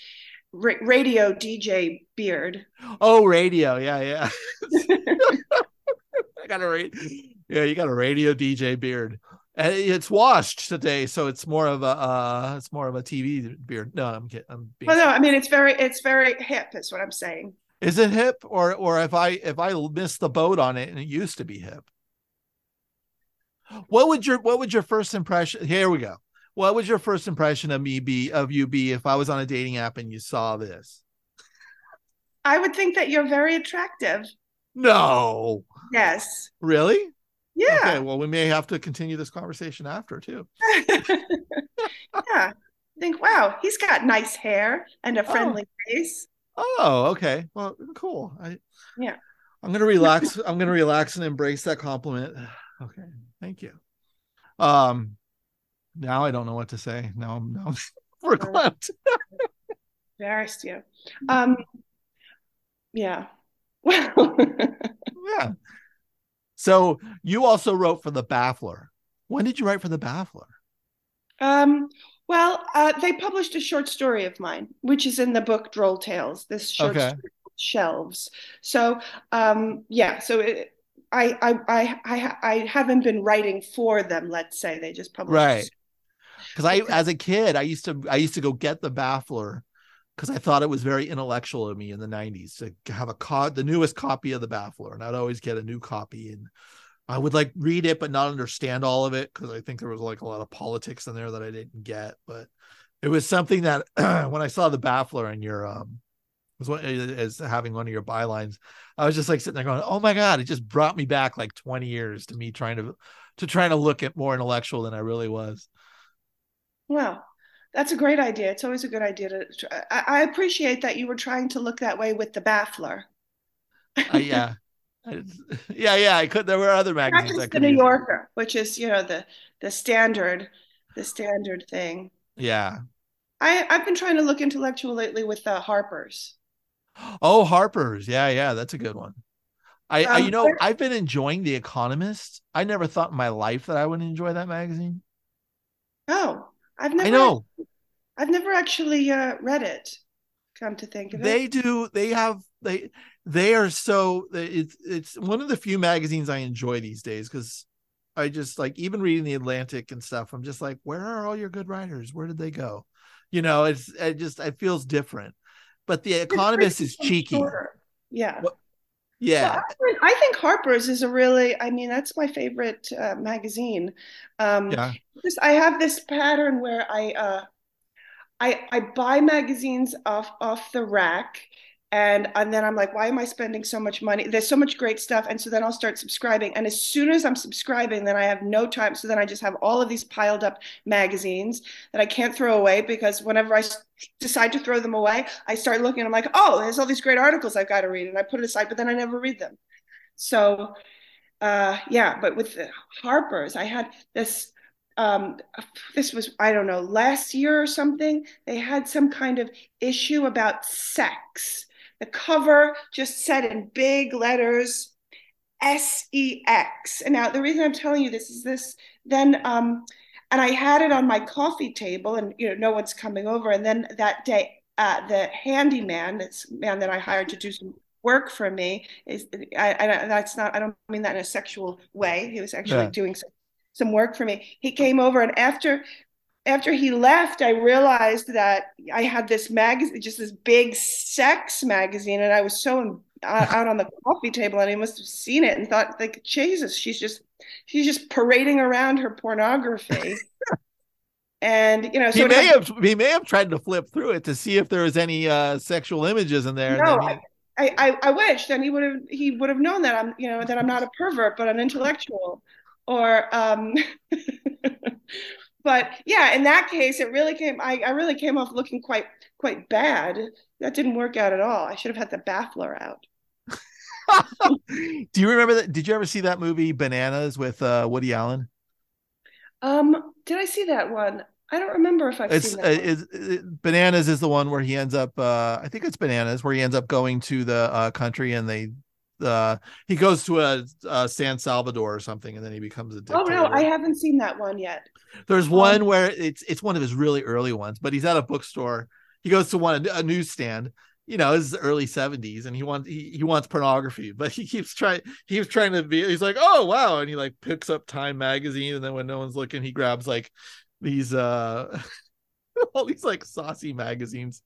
ra- radio DJ beard. oh, radio. Yeah. Yeah. *laughs* *laughs* I got a radio. Yeah. You got a radio DJ beard. And it's washed today. So it's more of a, uh, it's more of a TV beard. No, I'm kidding. I'm being Well, no, I mean it's very it's very hip. Is what I'm saying. Is it hip or or if I if I missed the boat on it and it used to be hip? What would your what would your first impression? Here we go. What would your first impression of me be of you be if I was on a dating app and you saw this? I would think that you're very attractive. No, Yes. really? Okay, Yeah. well, we may have to continue this conversation after too. *laughs* yeah. Think, wow, he's got nice hair and a friendly face. Oh, okay. Well, cool. I Yeah. I'm gonna relax. *laughs* I'm gonna relax and embrace that compliment. *sighs* Okay, thank you. Um, now I don't know what to say. Now I'm now I'm *laughs* verklempt. Embarrassed you. Um, yeah. Well, Yeah. So you also wrote for the Baffler. When did you write for the Baffler? um, well, uh, they published a short story of mine, which is in the book Droll Tales. This short Okay. story Shelves. So, um, yeah. So it, I, I, I, I, I haven't been writing for them. Let's say they just published. Right. Because I, as a kid, I used to I used to go get the Baffler because I thought it was very intellectual of me in the '90s to have a co- the newest copy of the Baffler, and I'd always get a new copy, and I would like read it but not understand all of it because I think there was like a lot of politics in there that I didn't get. But it was something that *clears throat* when I saw the Baffler in your um was one as having one of your bylines, I was just like sitting there going, "Oh my god!" It just brought me back like 20 years to me trying to to trying to look at more intellectual than I really was. Well, that's a great idea. It's always a good idea to. try- I, I appreciate that you were trying to look that way with the Baffler. I, yeah, *laughs* I, yeah, yeah. I could. There were other magazines I the. New. Yorker, which is you know the the standard, the standard thing. Yeah. I I've been trying to look intellectual lately with the Harper's. *gasps* Oh, Harper's. Yeah, yeah. That's a good one. I, I Um, you know, I've been enjoying The Economist. I never thought in my life that I would enjoy that magazine. Oh, I've never. I know I've never actually uh, read it. Come to think of they it, they do. They have they they are so. It's it's one of the few magazines I enjoy these days because I just like even reading the Atlantic and stuff. I'm just like, where are all your good writers? Where did they go? You know, it's it just it feels different. But The Economist is cheeky. Shorter. Yeah. Yeah. Well, I think- I think Harper's is a really. I mean, that's my favorite uh, magazine. Um, Yeah. just I have this pattern where I uh I I buy magazines off off the rack and and then I'm like why am I spending so much money? There's so much great stuff. And so then I'll start subscribing. And as soon as I'm subscribing then I have no time. So then I just have all of these piled up magazines that I can't throw away because whenever i decide to throw them away I start looking. And I'm like oh there's all these great articles I've got to read. And I put it aside but then I never read them. So uh yeah but with Harper's I had this um this was I don't know last year or something they had some kind of issue about sex the cover just said in big letters S-E-X and now the reason I'm telling you this is this then um and I had it on my coffee table and you know no one's coming over and then that day uh the handyman this man that I hired to do some work for me is I, I that's not I don't mean that in a sexual way he was actually Yeah. doing some some work for me. He came over, and after after he left, I realized that I had this magazine, just this big sex magazine, and I was so in, *laughs* out, on the coffee table, and he must have seen it and thought, like, Jesus, she's just she's just parading around her pornography. *laughs* and you know, so he may had- have he may have tried to flip through it to see if there was any uh sexual images in there. No, he- I, I, I wish then he would have he would have known that I'm you know that I'm not a pervert but an intellectual or um *laughs* but yeah in that case it really came I, I really came off looking quite quite bad that didn't work out at all I should have had the baffler out *laughs* Do you remember that? Did you ever see that movie Bananas with uh Woody Allen? um did I see that one I don't remember if I've it's seen uh, that is it, bananas is the one where he ends up uh i think it's bananas where he ends up going to the uh country and they uh he goes to a, uh san salvador or something and then he becomes a dick. oh no I haven't seen that one yet there's one where it's it's one of his really early ones but he's at a bookstore he goes to one a newsstand you know, the early 70s and he wants he, he wants pornography, *laughs* but he keeps trying he keeps trying to be he's like, oh wow, and he like picks up Time magazine, and then when no one's looking, he grabs like these uh *laughs* all these like saucy magazines.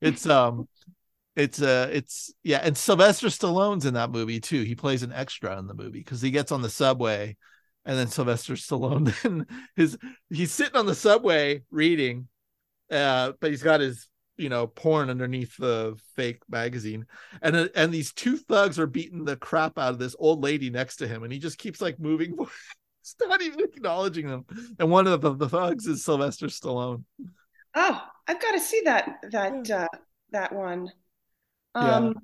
It's um it's uh it's yeah, and Sylvester Stallone's in that movie too. He plays an extra in the movie because he gets on the subway and then Sylvester *laughs* Stallone then his he's sitting on the subway reading, uh, but he's got his you know porn underneath the fake magazine. And uh, and these two thugs are beating the crap out of this old lady next to him and he just keeps like moving *laughs* He's not even acknowledging them. And one of the, the thugs is sylvester stallone. Oh I've got to see that that uh that one Yeah. um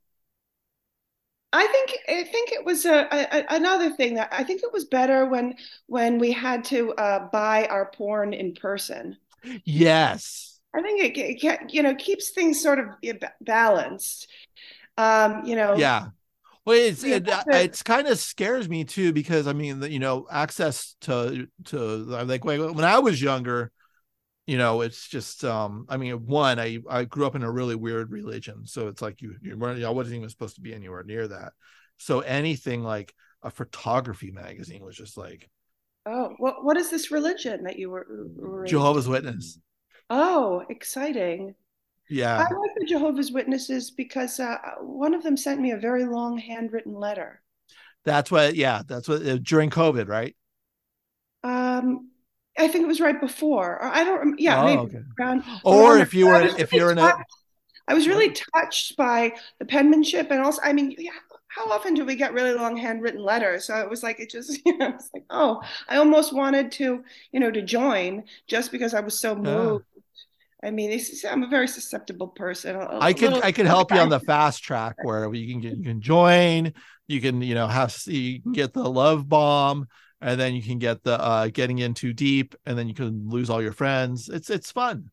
I think I think it was a, a another thing that I think it was better when when we had to uh, buy our porn in person. yes I think it, it you know keeps things sort of balanced. Um, you know, yeah well it's it, it's kind of scares me too because i mean you know access to to like when i was younger you know it's just um i mean one i i grew up in a really weird religion so it's like you you weren't i wasn't even supposed to be anywhere near that so anything like a photography magazine was just like Oh, what what is this religion that you were? were jehovah's witness Oh, exciting! yeah I like the Jehovah's Witnesses because uh, one of them sent me a very long handwritten letter. that's what yeah that's what uh, during covid right Um, I think it was right before. Or I don't. Yeah, Oh, maybe okay. around. or if you were if really you're in a I was really touched by the penmanship, and also, I mean, yeah, how often do we get really long handwritten letters? So it was like it just, *laughs* you know, it's like, oh, I almost wanted to, you know, to join just because I was so moved. I mean, I'm a very susceptible person. a I could little- I could help you on the fast track where you can get you can join, you can you know have you can get the love bomb, and then you can get the uh getting in too deep, and then you can lose all your friends. It's it's fun.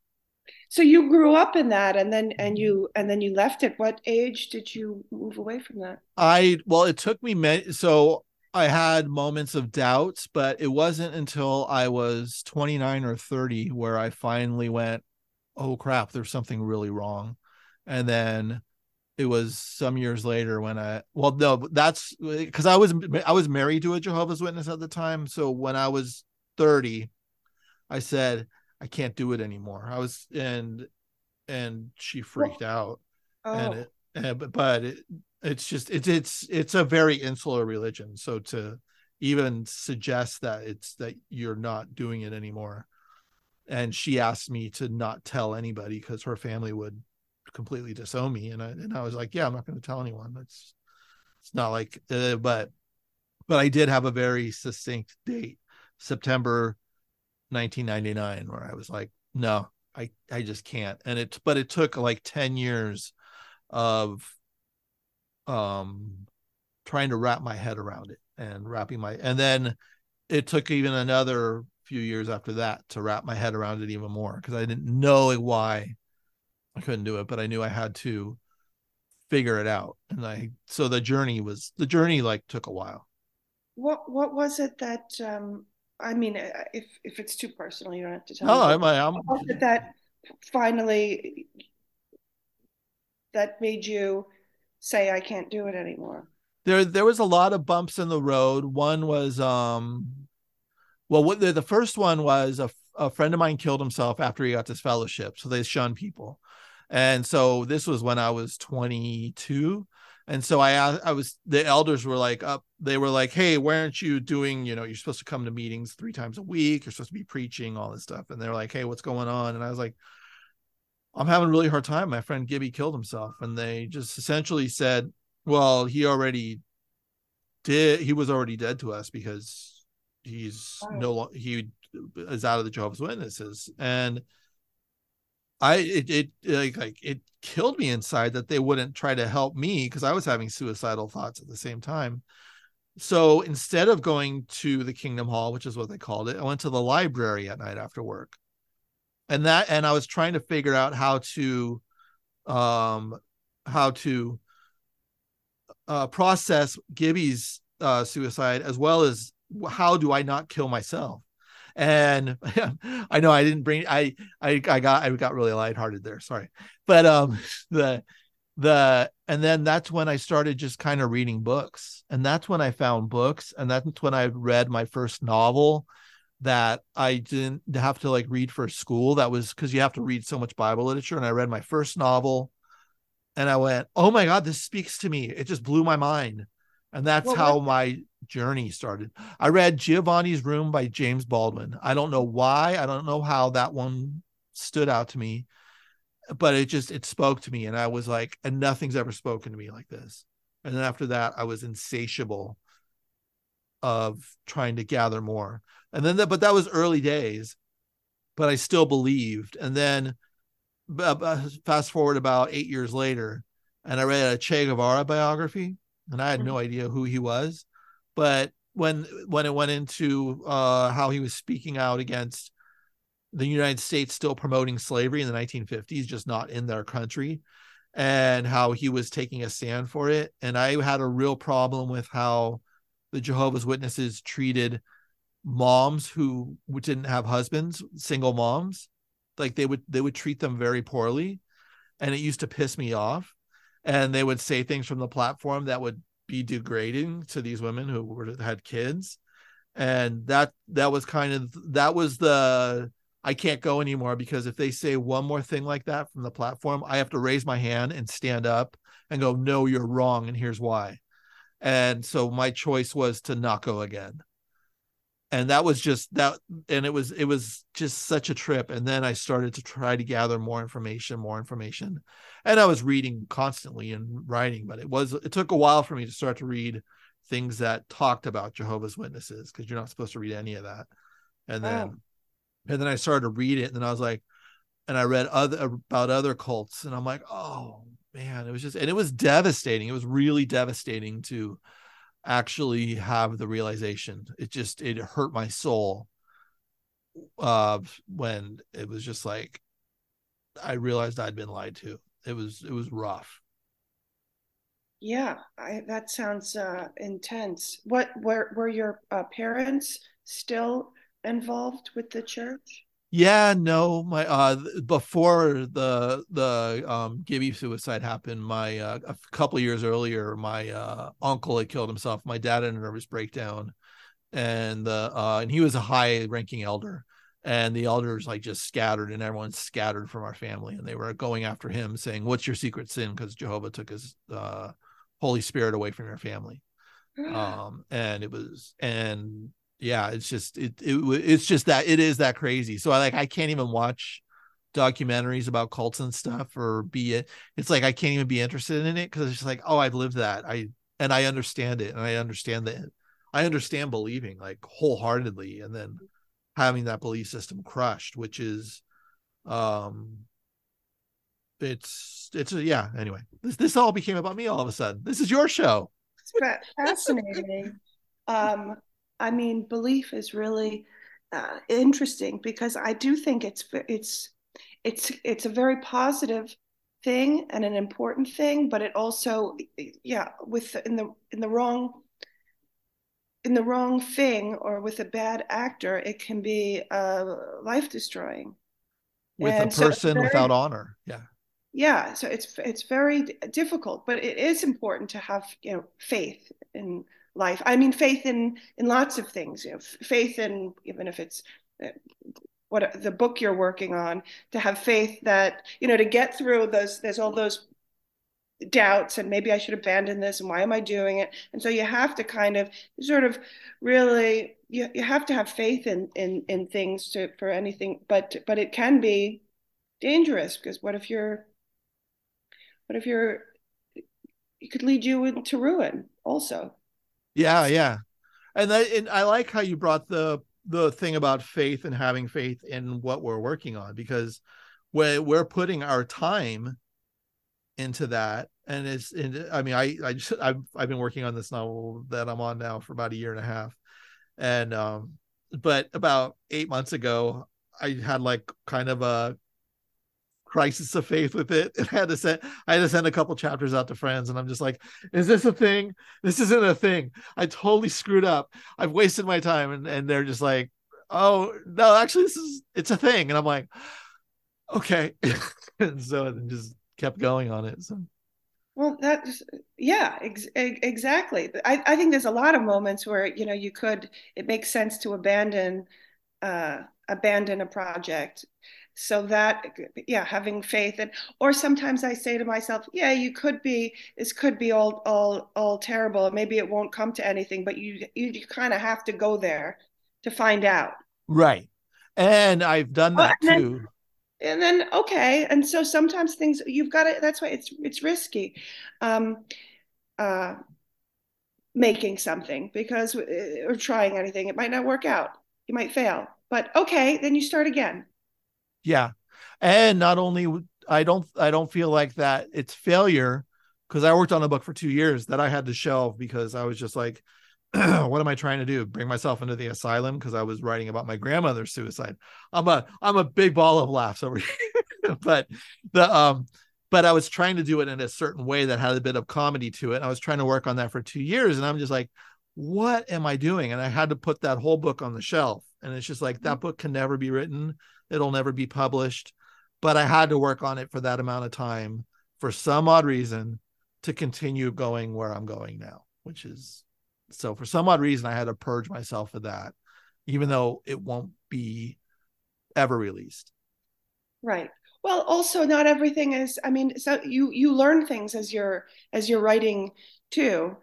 So you grew up in that, and then and you and then you left it. What age did you move away from that? I well, it took me many so I had moments of doubts, but it wasn't until I was 29 or 30 where I finally went, oh crap, there's something really wrong. And then it was some years later when I well no, that's because I was I was married to a Jehovah's Witness at the time. So when I was 30, I said, I can't do it anymore. I was and and she freaked out Oh, and it, but, but it, it's just it's it's it's a very insular religion so to even suggest that it's that you're not doing it anymore and she asked me to not tell anybody because her family would completely disown me. And I and I was like yeah I'm not going to tell anyone. That's it's not like uh, but but I did have a very succinct date September 1999 where I was like no I I just can't. And it but it took like 10 years of um trying to wrap my head around it and wrapping my and then it took even another few years after that to wrap my head around it even more because I didn't know why I couldn't do it but I knew I had to figure it out. And I so the journey was the journey like took a while. What what was it that um I mean uh, if if it's too personal you don't have to tell no me, I'm, I'm what was it that finally that made you say I can't do it anymore there there was a lot of bumps in the road. One was um well what the, the first one was a, a friend of mine killed himself after he got disfellowshipped. So they shun people and so this was when i was 22 And so I I was the elders were like up they were like, "Hey, why aren't you doing, you know, you're supposed to come to meetings 3 times a week, you're supposed to be preaching all this stuff." And they're like, "Hey, what's going on?" And I was like, I'm having a really hard time. My friend Gibby killed himself. And they just essentially said, well, he already did, he was already dead to us because he's oh. no, he is out of the Jehovah's Witnesses. And I, it, it like, like it killed me inside that they wouldn't try to help me because I was having suicidal thoughts at the same time. So instead of going to the Kingdom Hall, which is what they called it, I went to the library at night after work and that and i was trying to figure out how to um how to uh process gibby's uh suicide as well as how do i not kill myself and *laughs* i know i didn't bring i i, I got i got really lighthearted there sorry but um *laughs* the the and then that's when i started just kind of reading books and that's when i found books and that's when i read my first novel that I didn't have to like read for school. That was because you have to read so much Bible literature. And I read my first novel and I went, oh my God, this speaks to me. It just blew my mind. And that's well, how what? my journey started. I read Giovanni's Room by James Baldwin. I don't know why. I don't know how that one stood out to me, but it just it spoke to me. And I was like, and nothing's ever spoken to me like this. And then after that, I was insatiable of trying to gather more and then that but that was early days but i still believed and then fast forward about eight years later and i read a che guevara biography and i had no mm-hmm. idea who he was but when when it went into uh, how he was speaking out against the united states still promoting slavery in the 1950s just not in their country and how he was taking a stand for it and i had a real problem with how the jehovah's witnesses treated moms who didn't have husbands, single moms, like they would they would treat them very poorly, and it used to piss me off. And they would say things from the platform that would be degrading to these women who were, had kids, and that that was kind of that was the I can't go anymore because if they say one more thing like that from the platform, I have to raise my hand and stand up and go, no, you're wrong, and here's why. And so my choice was to not go again and that was just that and it was it was just such a trip. And then i started to try to gather more information more information. And i was reading constantly and writing but it was it took a while for me to start to read things that talked about jehovah's witnesses because you're not supposed to read any of that. And then oh. and then i started to read it and then i was like and i read other about other cults and i'm like oh man. It was just and it was devastating. It was really devastating to actually have the realization. It just it hurt my soul uh when it was just like I realized I'd been lied to. It was it was rough. Yeah, I, that sounds uh, intense. What were were your uh, parents still involved with the church? Yeah, no, my uh before the the um Gibby suicide happened, my uh, a couple years earlier, my uh uncle had killed himself. My dad had a nervous breakdown, and the uh and he was a high ranking elder, and the elders like just scattered, and everyone scattered from our family, and they were going after him, saying, "What's your secret sin?" Because Jehovah took his uh Holy Spirit away from your family, *gasps* um, and it was and yeah it's just it, it it's just that it is that crazy. So i like i can't even watch documentaries about cults and stuff or be it it's like i can't even be interested in it because it's just like oh i've lived that. I and i understand it and i understand that i understand believing like wholeheartedly and then having that belief system crushed which is um it's it's yeah anyway. This this all became about me all of a sudden. This is your show. It's fascinating. Um I mean, belief is really uh, interesting because I do think it's it's it's it's a very positive thing and an important thing, but it also, yeah, with in the in the wrong in the wrong thing or with a bad actor, it can be uh, life destroying. With and a person so very, without honor, yeah. Yeah, so it's it's very difficult, but it is important to have you know faith in life. I mean, faith in in lots of things. You know, faith in even if it's uh, what the book you're working on, to have faith that you know to get through those. There's all those doubts and maybe I should abandon this and why am I doing it? And so you have to kind of sort of really you, you have to have faith in in in things to for anything but but it can be dangerous because what if you're what if you're it could lead you into ruin also. Yeah, yeah. And, that, and I like how you brought the the thing about faith and having faith in what we're working on because when we're putting our time into that and it's and i mean i i just i've, I've been working on this novel that i'm on now for about a year and a half and um but about eight months ago i had like kind of a crisis of faith with it. And I had to send I had to send a couple chapters out to friends and I'm just like is this a thing? This isn't a thing. I totally screwed up. I've wasted my time. And and they're just like oh no actually this is it's a thing. And I'm like okay. *laughs* And so it just kept going on it so. Well that's yeah ex- exactly. I, I think there's a lot of moments where you know you could it makes sense to abandon uh abandon a project so that yeah having faith and or sometimes i say to myself yeah you could be this could be all all all terrible. Maybe it won't come to anything but you you, you kind of have to go there to find out. Right. And i've done that and too. then, and then okay. And so sometimes things you've got to that's why it's it's risky um uh making something because uh, or trying anything. It might not work out. You might fail. But okay then you start again yeah. And not only I don't I don't feel like that it's failure because I worked on a book for two years that I had to shelve because I was just like, *clears throat* what am I trying to do? Bring myself into the asylum because I was writing about my grandmother's suicide. I'm a I'm a big ball of laughs over *laughs* here. but the um but I was trying to do it in a certain way that had a bit of comedy to it. I was trying to work on that for two years and I'm just like, what am I doing? And I had to put that whole book on the shelf. And it's just like that mm-hmm. book can never be written it'll never be published but i had to work on it for that amount of time for some odd reason to continue going where i'm going now which is so for some odd reason i had to purge myself of that even though it won't be ever released. Right. Well also not everything is i mean so you you learn things as you're as you're writing too.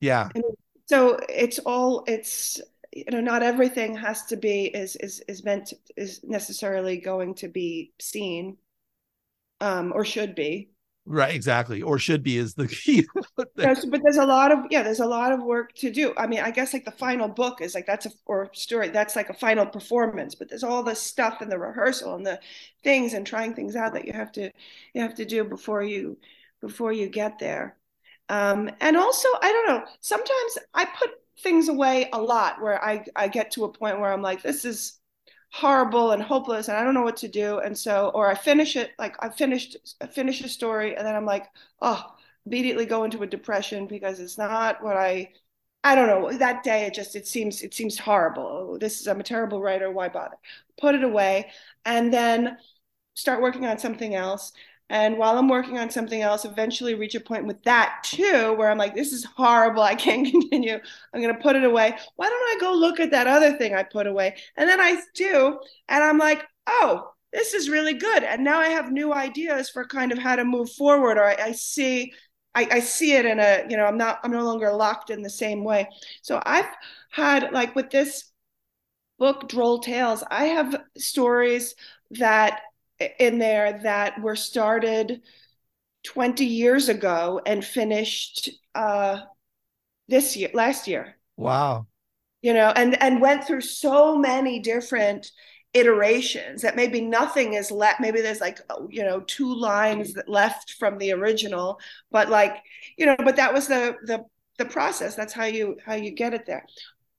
Yeah. And so it's all it's you know not everything has to be is is is meant to, is necessarily going to be seen um or should be. Right exactly. Or should be is the *laughs* key but there's a lot of yeah there's a lot of work to do. I mean i guess like the final book is like that's a or story that's like a final performance but there's all this stuff and the rehearsal and the things and trying things out that you have to you have to do before you before you get there. Um and also i don't know sometimes i put things away a lot where I, I get to a point where I'm like, this is horrible and hopeless and I don't know what to do. And so, or I finish it, like I finished, I finish a story and then I'm like, oh, immediately go into a depression because it's not what I, I don't know. That day, it just it seems it seems horrible. Oh, this is I'm a terrible writer. Why bother? Put it away, and then start working on something else. And while I'm working on something else, eventually reach a point with that too, where I'm like, this is horrible. I can't *laughs* continue. I'm going to put it away. Why don't I go look at that other thing I put away? And then I do. And I'm like, oh, this is really good. And now I have new ideas for kind of how to move forward. Or I, I see, I, I see it in a, you know, I'm not, I'm no longer locked in the same way. So I've had like with this book, Droll Tales, I have stories that in there that were started 20 years ago and finished uh, this year, last year. Wow. You know, and and went through so many different iterations that maybe nothing is left maybe there's like you know two lines that left from the original but like you know but that was the the the process that's how you how you get it there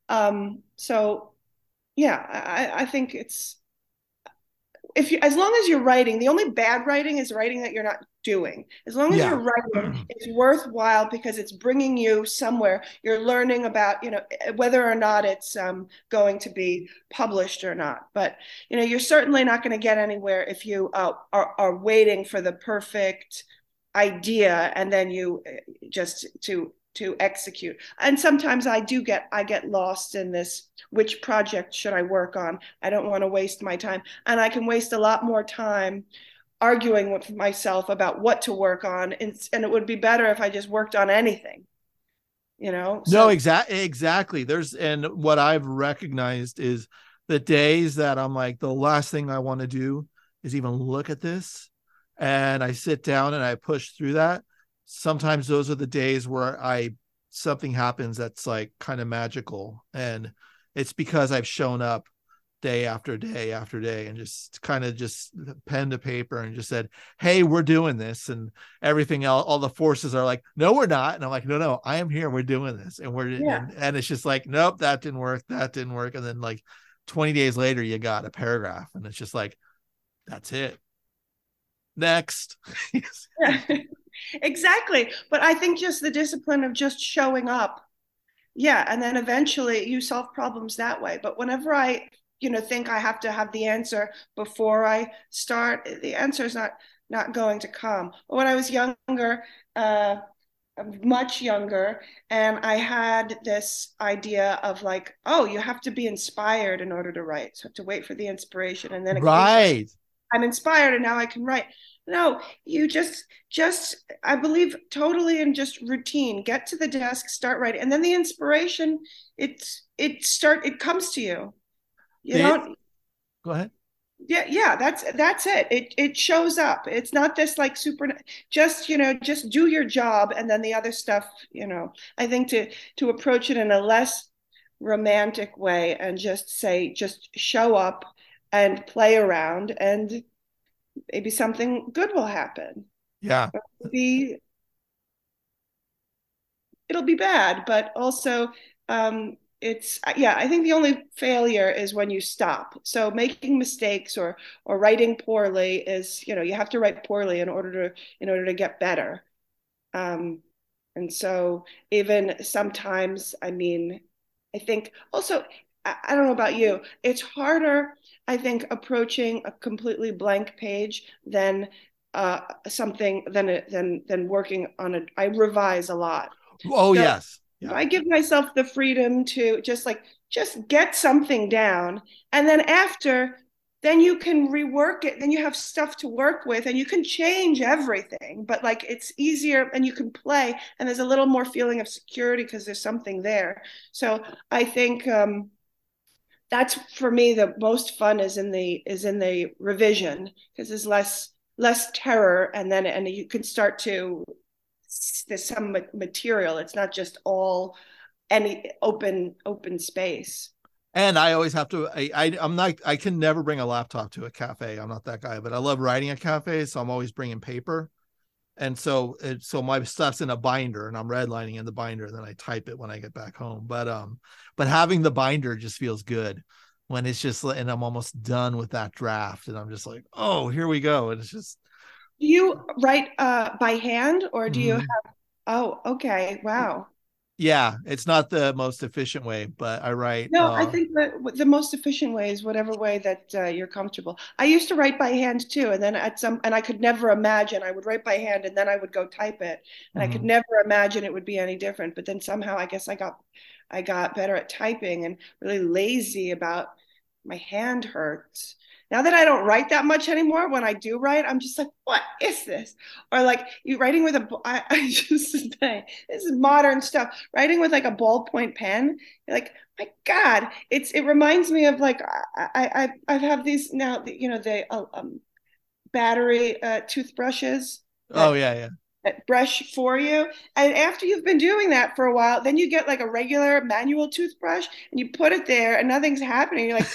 um so yeah i i think it's if you as long as you're writing the only bad writing is writing that you're not doing. As long as yeah. you're writing it's worthwhile because it's bringing you somewhere. You're learning about you know whether or not it's um, going to be published or not. But you know you're certainly not going to get anywhere if you uh, are, are waiting for the perfect idea and then you uh, just to to execute. And sometimes i do get i get lost in this which project should i work on? I don't want to waste my time. And i can waste a lot more time arguing with myself about what to work on. And, and it would be better if i just worked on anything you know? So- no exactly. Exactly there's and what i've recognized is the days that i'm like the last thing i want to do is even look at this. And i sit down and i push through that sometimes those are the days where i something happens that's like kind of magical and it's because i've shown up day after day after day and just kind of just pen to paper and just said hey we're doing this and everything else all the forces are like no we're not and i'm like no no i am here we're doing this and we're yeah. and, and it's just like nope that didn't work that didn't work and then like 20 days later you got a paragraph and it's just like that's it next. *laughs* Exactly. But i think just the discipline of just showing up. Yeah and then eventually you solve problems that way. But whenever i you know think i have to have the answer before i start the answer is not not going to come. When i was younger uh much younger and i had this idea of like oh you have to be inspired in order to write so I have to wait for the inspiration and then right i'm inspired and now i can write. No you just just i believe totally in just routine. Get to the desk start writing. And then the inspiration it's it start it comes to you. You know go ahead. Yeah yeah that's that's it. It it shows up. It's not this like super just you know just do your job and then the other stuff you know. I think to to approach it in a less romantic way and just say just show up and play around and maybe something good will happen. Yeah. It'll be it'll be bad but also um it's yeah i think the only failure is when you stop. So making mistakes or or writing poorly is you know you have to write poorly in order to in order to get better. Um and so even sometimes i mean i think also I, don't know about you. It's harder i think approaching a completely blank page than uh something than than than working on a i revise a lot. Oh so, yes. yeah. I give myself the freedom to just like just get something down and then after then you can rework it then you have stuff to work with and you can change everything but like it's easier and you can play and there's a little more feeling of security because there's something there. So i think um that's for me the most fun is in the is in the revision because there's less less terror and then and you can start to there's some material. It's not just all any open open space. And I always have to. I, I am not. I can never bring a laptop to a cafe. I'm not that guy. But I love writing at cafes, so I'm always bringing paper. And so, it, so my stuff's in a binder, and I'm redlining in the binder. And then I type it when I get back home. But um, but having the binder just feels good when it's just and I'm almost done with that draft, and I'm just like, oh, here we go. And it's just do you write uh, by hand or do mm. you mm-hmm. have? Oh, okay. Wow. Yeah, it's not the most efficient way, but I write. No, uh, I think that the most efficient way is whatever way that uh, you're comfortable. I used to write by hand too, and then at some, and I could never imagine I would write by hand, and then I would go type it, and mm-hmm. I could mm-hmm. never imagine it would be any different. But then somehow, I guess I got, I got better at typing and really lazy about my hand hurts now that I don't write that much anymore, when I do write, I'm just like, what is this? Or like you writing with a, I, *laughs* I just say, this is modern stuff. Writing with like a ballpoint pen, like, my God, it's it reminds me of like I I I have these now, you know, the uh, um, battery uh, toothbrushes. oh yeah, yeah brush for you. And after you've been doing that for a while, then you get like a regular manual toothbrush and you put it there and nothing's happening. You're like,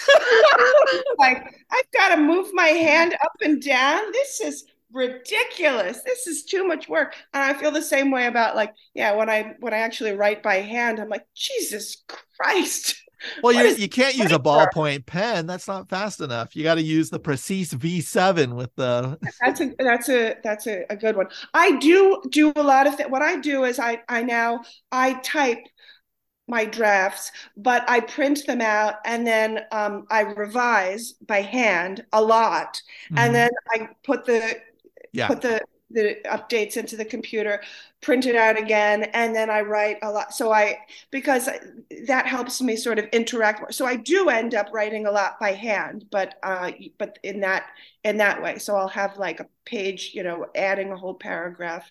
*laughs* like I've got to move my hand up and down. This is ridiculous. This is too much work. And I feel the same way about like, yeah, when I when I actually write by hand, I'm like, Jesus Christ. Well, you, you can't use a ballpoint pen. That's not fast enough. You got to use the Precise V7 with the. that's a that's a that's a, a good one. I do do a lot of th- what I do is I I now I type my drafts, but I print them out and then um, I revise by hand a lot, mm-hmm. and then I put the yeah. put the the updates into the computer, print it out again, and then I write a lot. So I because that helps me sort of interact more. So I do end up writing a lot by hand, but uh, but in that in that way. So I'll have like a page, you know, adding a whole paragraph.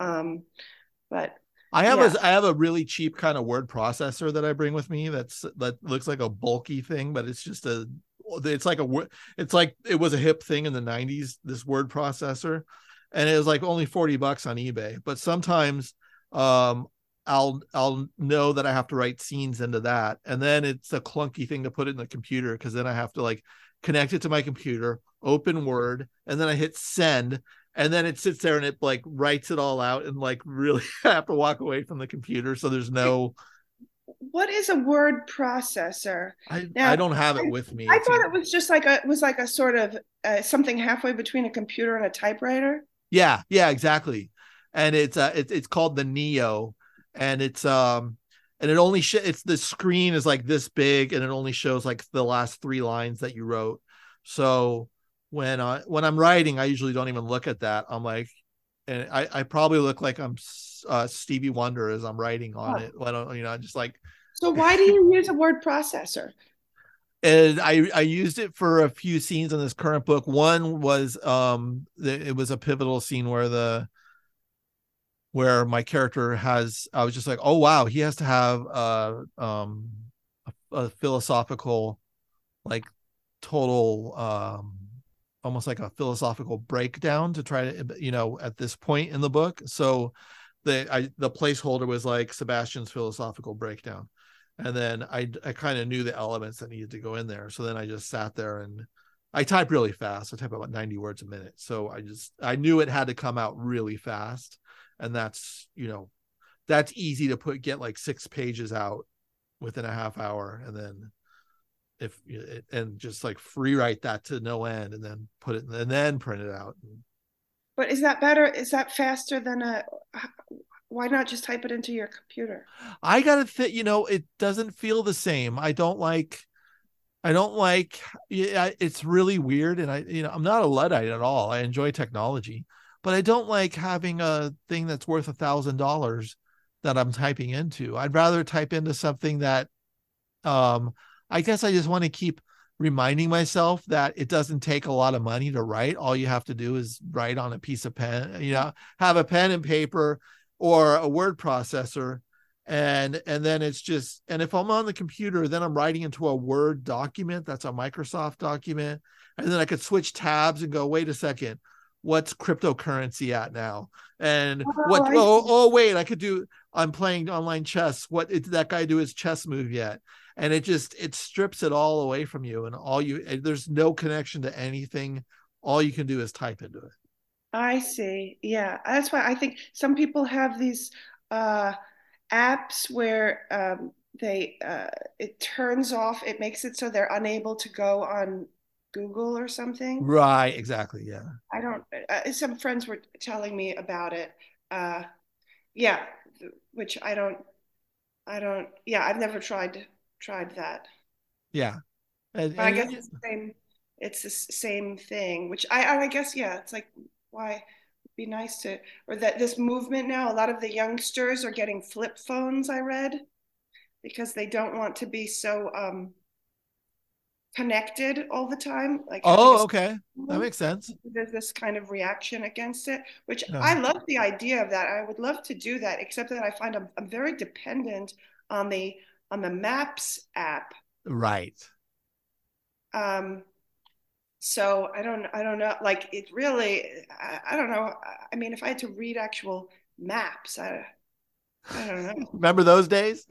Um, but I have Yeah. a I have a really cheap kind of word processor that I bring with me. That's that looks like a bulky thing, but it's just a it's like a it's like it was a hip thing in the 90s this word processor and it was like only 40 bucks on eBay but sometimes um I'll I'll know that I have to write scenes into that and then it's a clunky thing to put it in the computer because then I have to like connect it to my computer open word and then I hit send and then it sits there and it like writes it all out and like really *laughs* I have to walk away from the computer so there's no what is a word processor? I Now, I don't have it with me I thought it was just like a it was like a sort of uh, something halfway between a computer and a typewriter. Yeah, yeah, exactly. And it's uh it's it's called the Neo and it's um and it only sh- it's the screen is like this big and it only shows like the last 3 lines that you wrote. So when I when I'm writing I usually don't even look at that. I'm like and I I probably look like I'm uh Stevie Wonder as I'm writing on Oh. it. I don't you know, I'm just like So why do you use a word processor? And I I used it for a few scenes in this current book. One was um the, it was a pivotal scene where the where my character has I was just like, oh wow, he has to have uh um a, a philosophical like total um almost like a philosophical breakdown to try to you know at this point in the book. So the I the placeholder was like Sebastian's philosophical breakdown and then I I kind of knew the elements that needed to go in there. So then I just sat there and I type really fast. I type about 90 words a minute. So I just I knew it had to come out really fast. And that's, you know, that's easy to put get like six pages out within a half hour and then if and just like free write that to no end and then put it and then print it out. But is that better? Is that faster than a? Why not just type it into your computer? I gotta think, you know, it doesn't feel the same. I don't like, I don't like, yeah, it's really weird. And I, you know, I'm not a Luddite at all. I enjoy technology, but I don't like having a thing that's worth a thousand dollars that I'm typing into. I'd rather type into something that, um, I guess I just want to keep reminding myself that it doesn't take a lot of money to write. All you have to do is write on a piece of pen, you know, have a pen and paper or a word processor and and then it's just and if i'm on the computer then i'm writing into a word document that's a microsoft document and then i could switch tabs and go wait a second what's cryptocurrency at now? And Oh, what I oh, oh wait i could do i'm playing online chess. What did that guy do his chess move yet? And it just it strips it all away from you and all you there's no connection to anything. All you can do is type into it I see. Yeah, that's why I think some people have these uh, apps where um, they uh, it turns off. It makes it so they're unable to go on Google or something. right exactly yeah I don't. Uh, some friends were telling me about it. Uh, yeah, which I don't. I don't. Yeah, I've never tried tried that. yeah and, But I guess it's the same. It's the same thing. Which I. I guess yeah. It's like why it'd be nice to or that this movement now. A lot of the youngsters are getting flip phones. I read because they don't want to be so um connected all the time. Like oh okay that makes sense there's this kind of reaction against it, which Yeah. I love the idea of that. I would love to do that, except that I find I'm, I'm very dependent on the on the Maps app. right Um, so I don't I don't know. Like it really, I, I don't know. I mean, if I had to read actual maps, I I don't know. *laughs* remember those days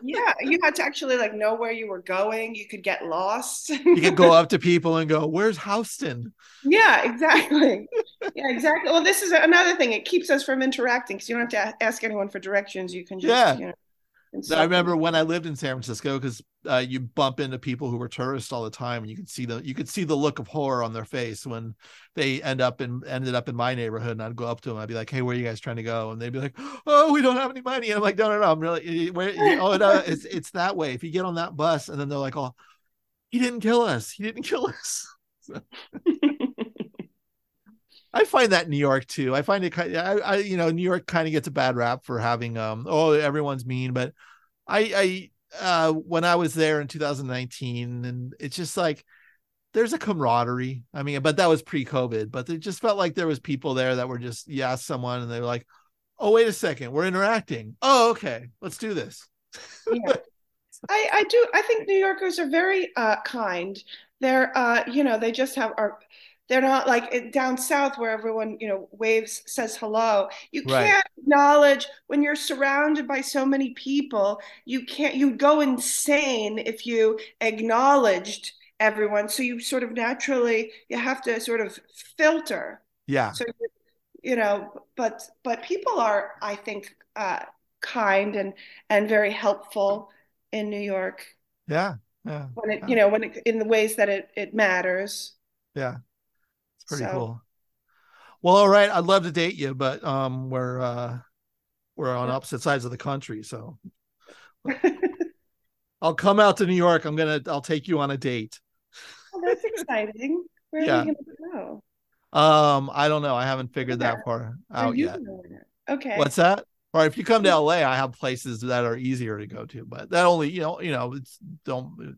Yeah, you had to actually like know where you were going. You could get lost. you could go up to *laughs* people and go where's houston Yeah, exactly. Yeah, exactly. Well, this is another thing. It keeps us from interacting because you don't have to ask anyone for directions. You can just, Yeah. you know. I remember when i lived in san francisco because uh, you bump into people who were tourists all the time and you could see the you could see the look of horror on their face when they end up in ended up in my neighborhood and i'd go up to them i'd be like hey where are you guys trying to go? And they'd be like oh we don't have any money. And i'm like no no no i'm really where oh no it's it's that way. If you get on that bus and then they're like oh he didn't kill us. He didn't kill us *laughs* *laughs* I find that in New York too. I find it kind. I, I you know, New York kind of gets a bad rap for having um. Oh, everyone's mean, but I I uh when I was there in 2019, and it's just like there's a camaraderie. I mean, but that was pre-COVID. But it just felt like there was people there that were just you someone and they were like, "Oh, wait a second, we're interacting. Oh, okay, let's do this." yeah. *laughs* I, I do. I think New Yorkers are very uh, kind. They're, uh, you know, they just have are. They're not like down south where everyone, you know, waves, says hello. You Right. can't acknowledge when you're surrounded by so many people. You can't. You go insane if you acknowledged everyone. So you sort of naturally you have to sort of filter. Yeah, So you know, but but people are, I think, uh, kind and and very helpful in New York yeah, yeah, when it, you know, when it, in the ways that it it matters. yeah. It's pretty So- cool. Well, all right. I'd love to date you, but um, we're uh, we're on opposite sides of the country, so *laughs* I'll come out to New York. I'm gonna. I'll take you on a date. Oh, that's exciting. Where Yeah. are going to go? Um, I don't know. I haven't figured that far out you yet. Okay. What's that? Or if you come to LA, I have places that are easier to go to, but that only, you know, you know, it's don't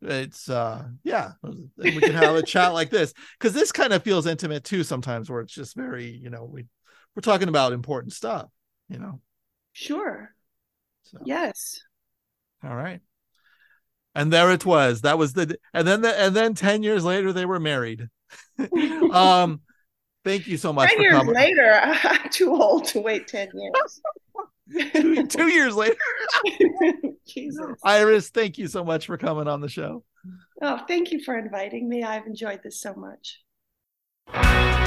it's uh yeah, we can have a chat like this because this kind of feels intimate too sometimes where it's just very, you know, we we're talking about important stuff, you know. Sure. So Yes. all right. And there it was. That was the and then the and then 10 years later they were married. *laughs* *laughs* um thank you so much Ten for years coming. later, *laughs* I'm too old to wait ten years. Two, *laughs* two years later. *laughs* Jesus. Iris, thank you so much for coming on the show. Oh, thank you for inviting me. I've enjoyed this so much.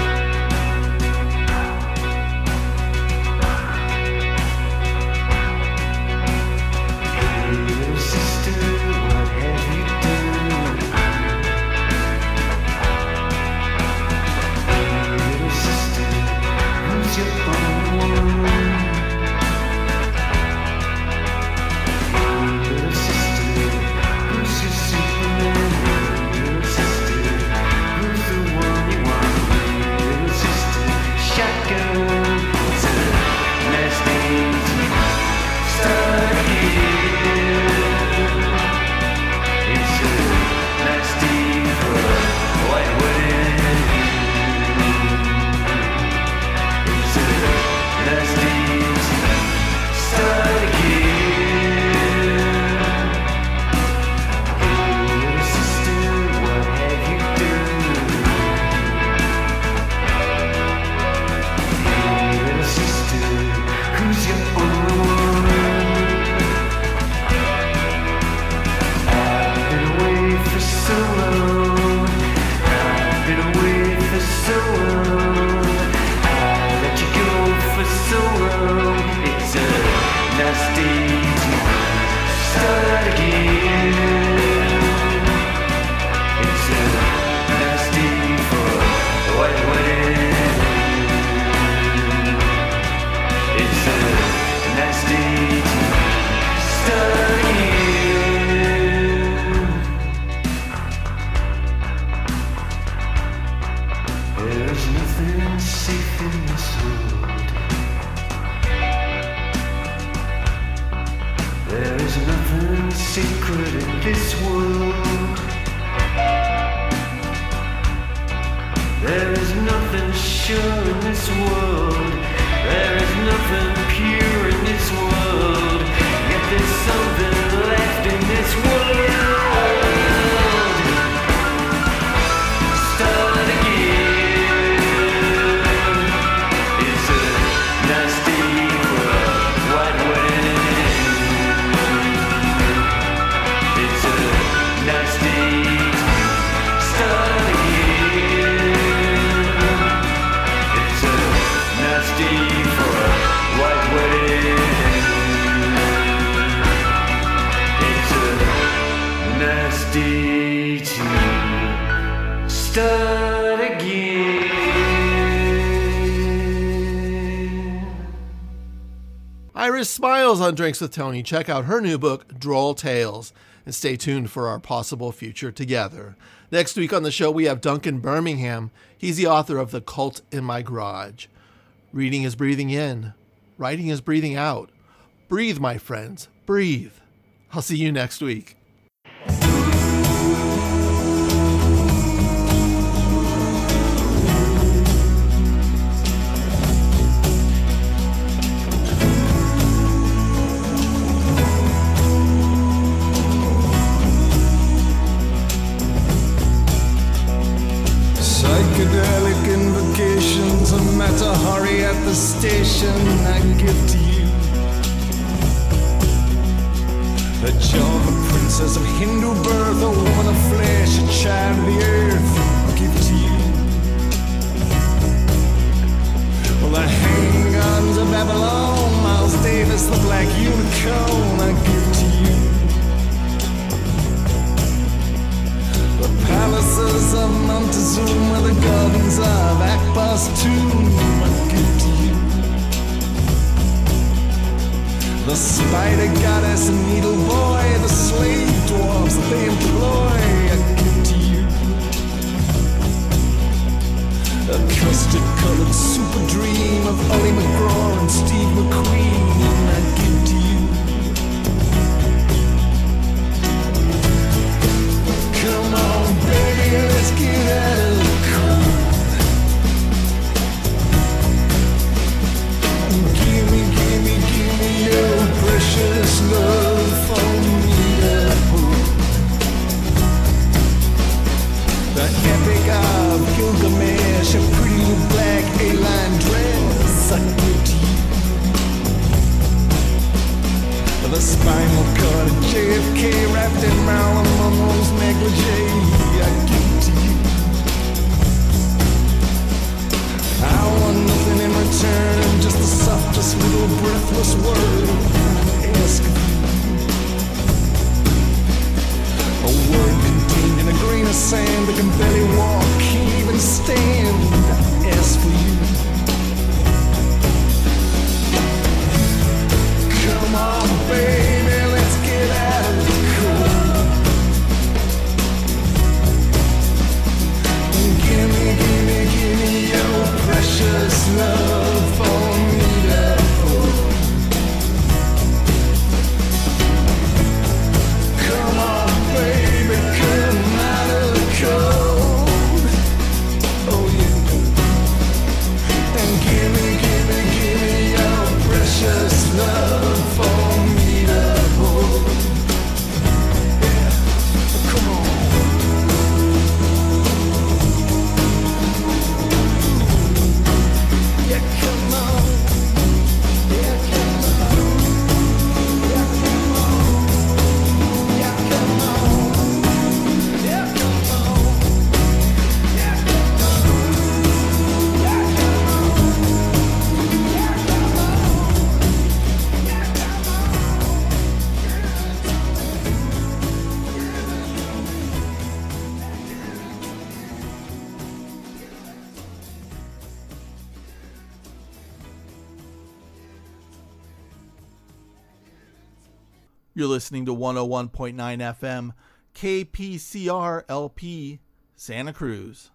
There is nothing sacred in this world. There is nothing sure in this world. There is nothing pure Iris Smyles on Drinks with Tony. Check out her new book, Droll Tales. and stay tuned for our possible future together. Next week on the show, we have Duncan Birmingham. He's the author of The Cult in My Garage. Reading is breathing in, writing is breathing out. Breathe, my friends, breathe. I'll see you next week. Station I give to you. A Java princess of Hindu birth, a woman of flesh, a child of the earth, I give to you. Well, the handguns of Babylon, Miles Davis, the black unicorn, I give to you. The palaces of Montezuma, the gardens of Akbar's tomb, I give The spider goddess needle boy, the slave dwarves that they employ, I give to you. A custard colored super dream listening to 101.9 FM, KPCR LP, Santa Cruz.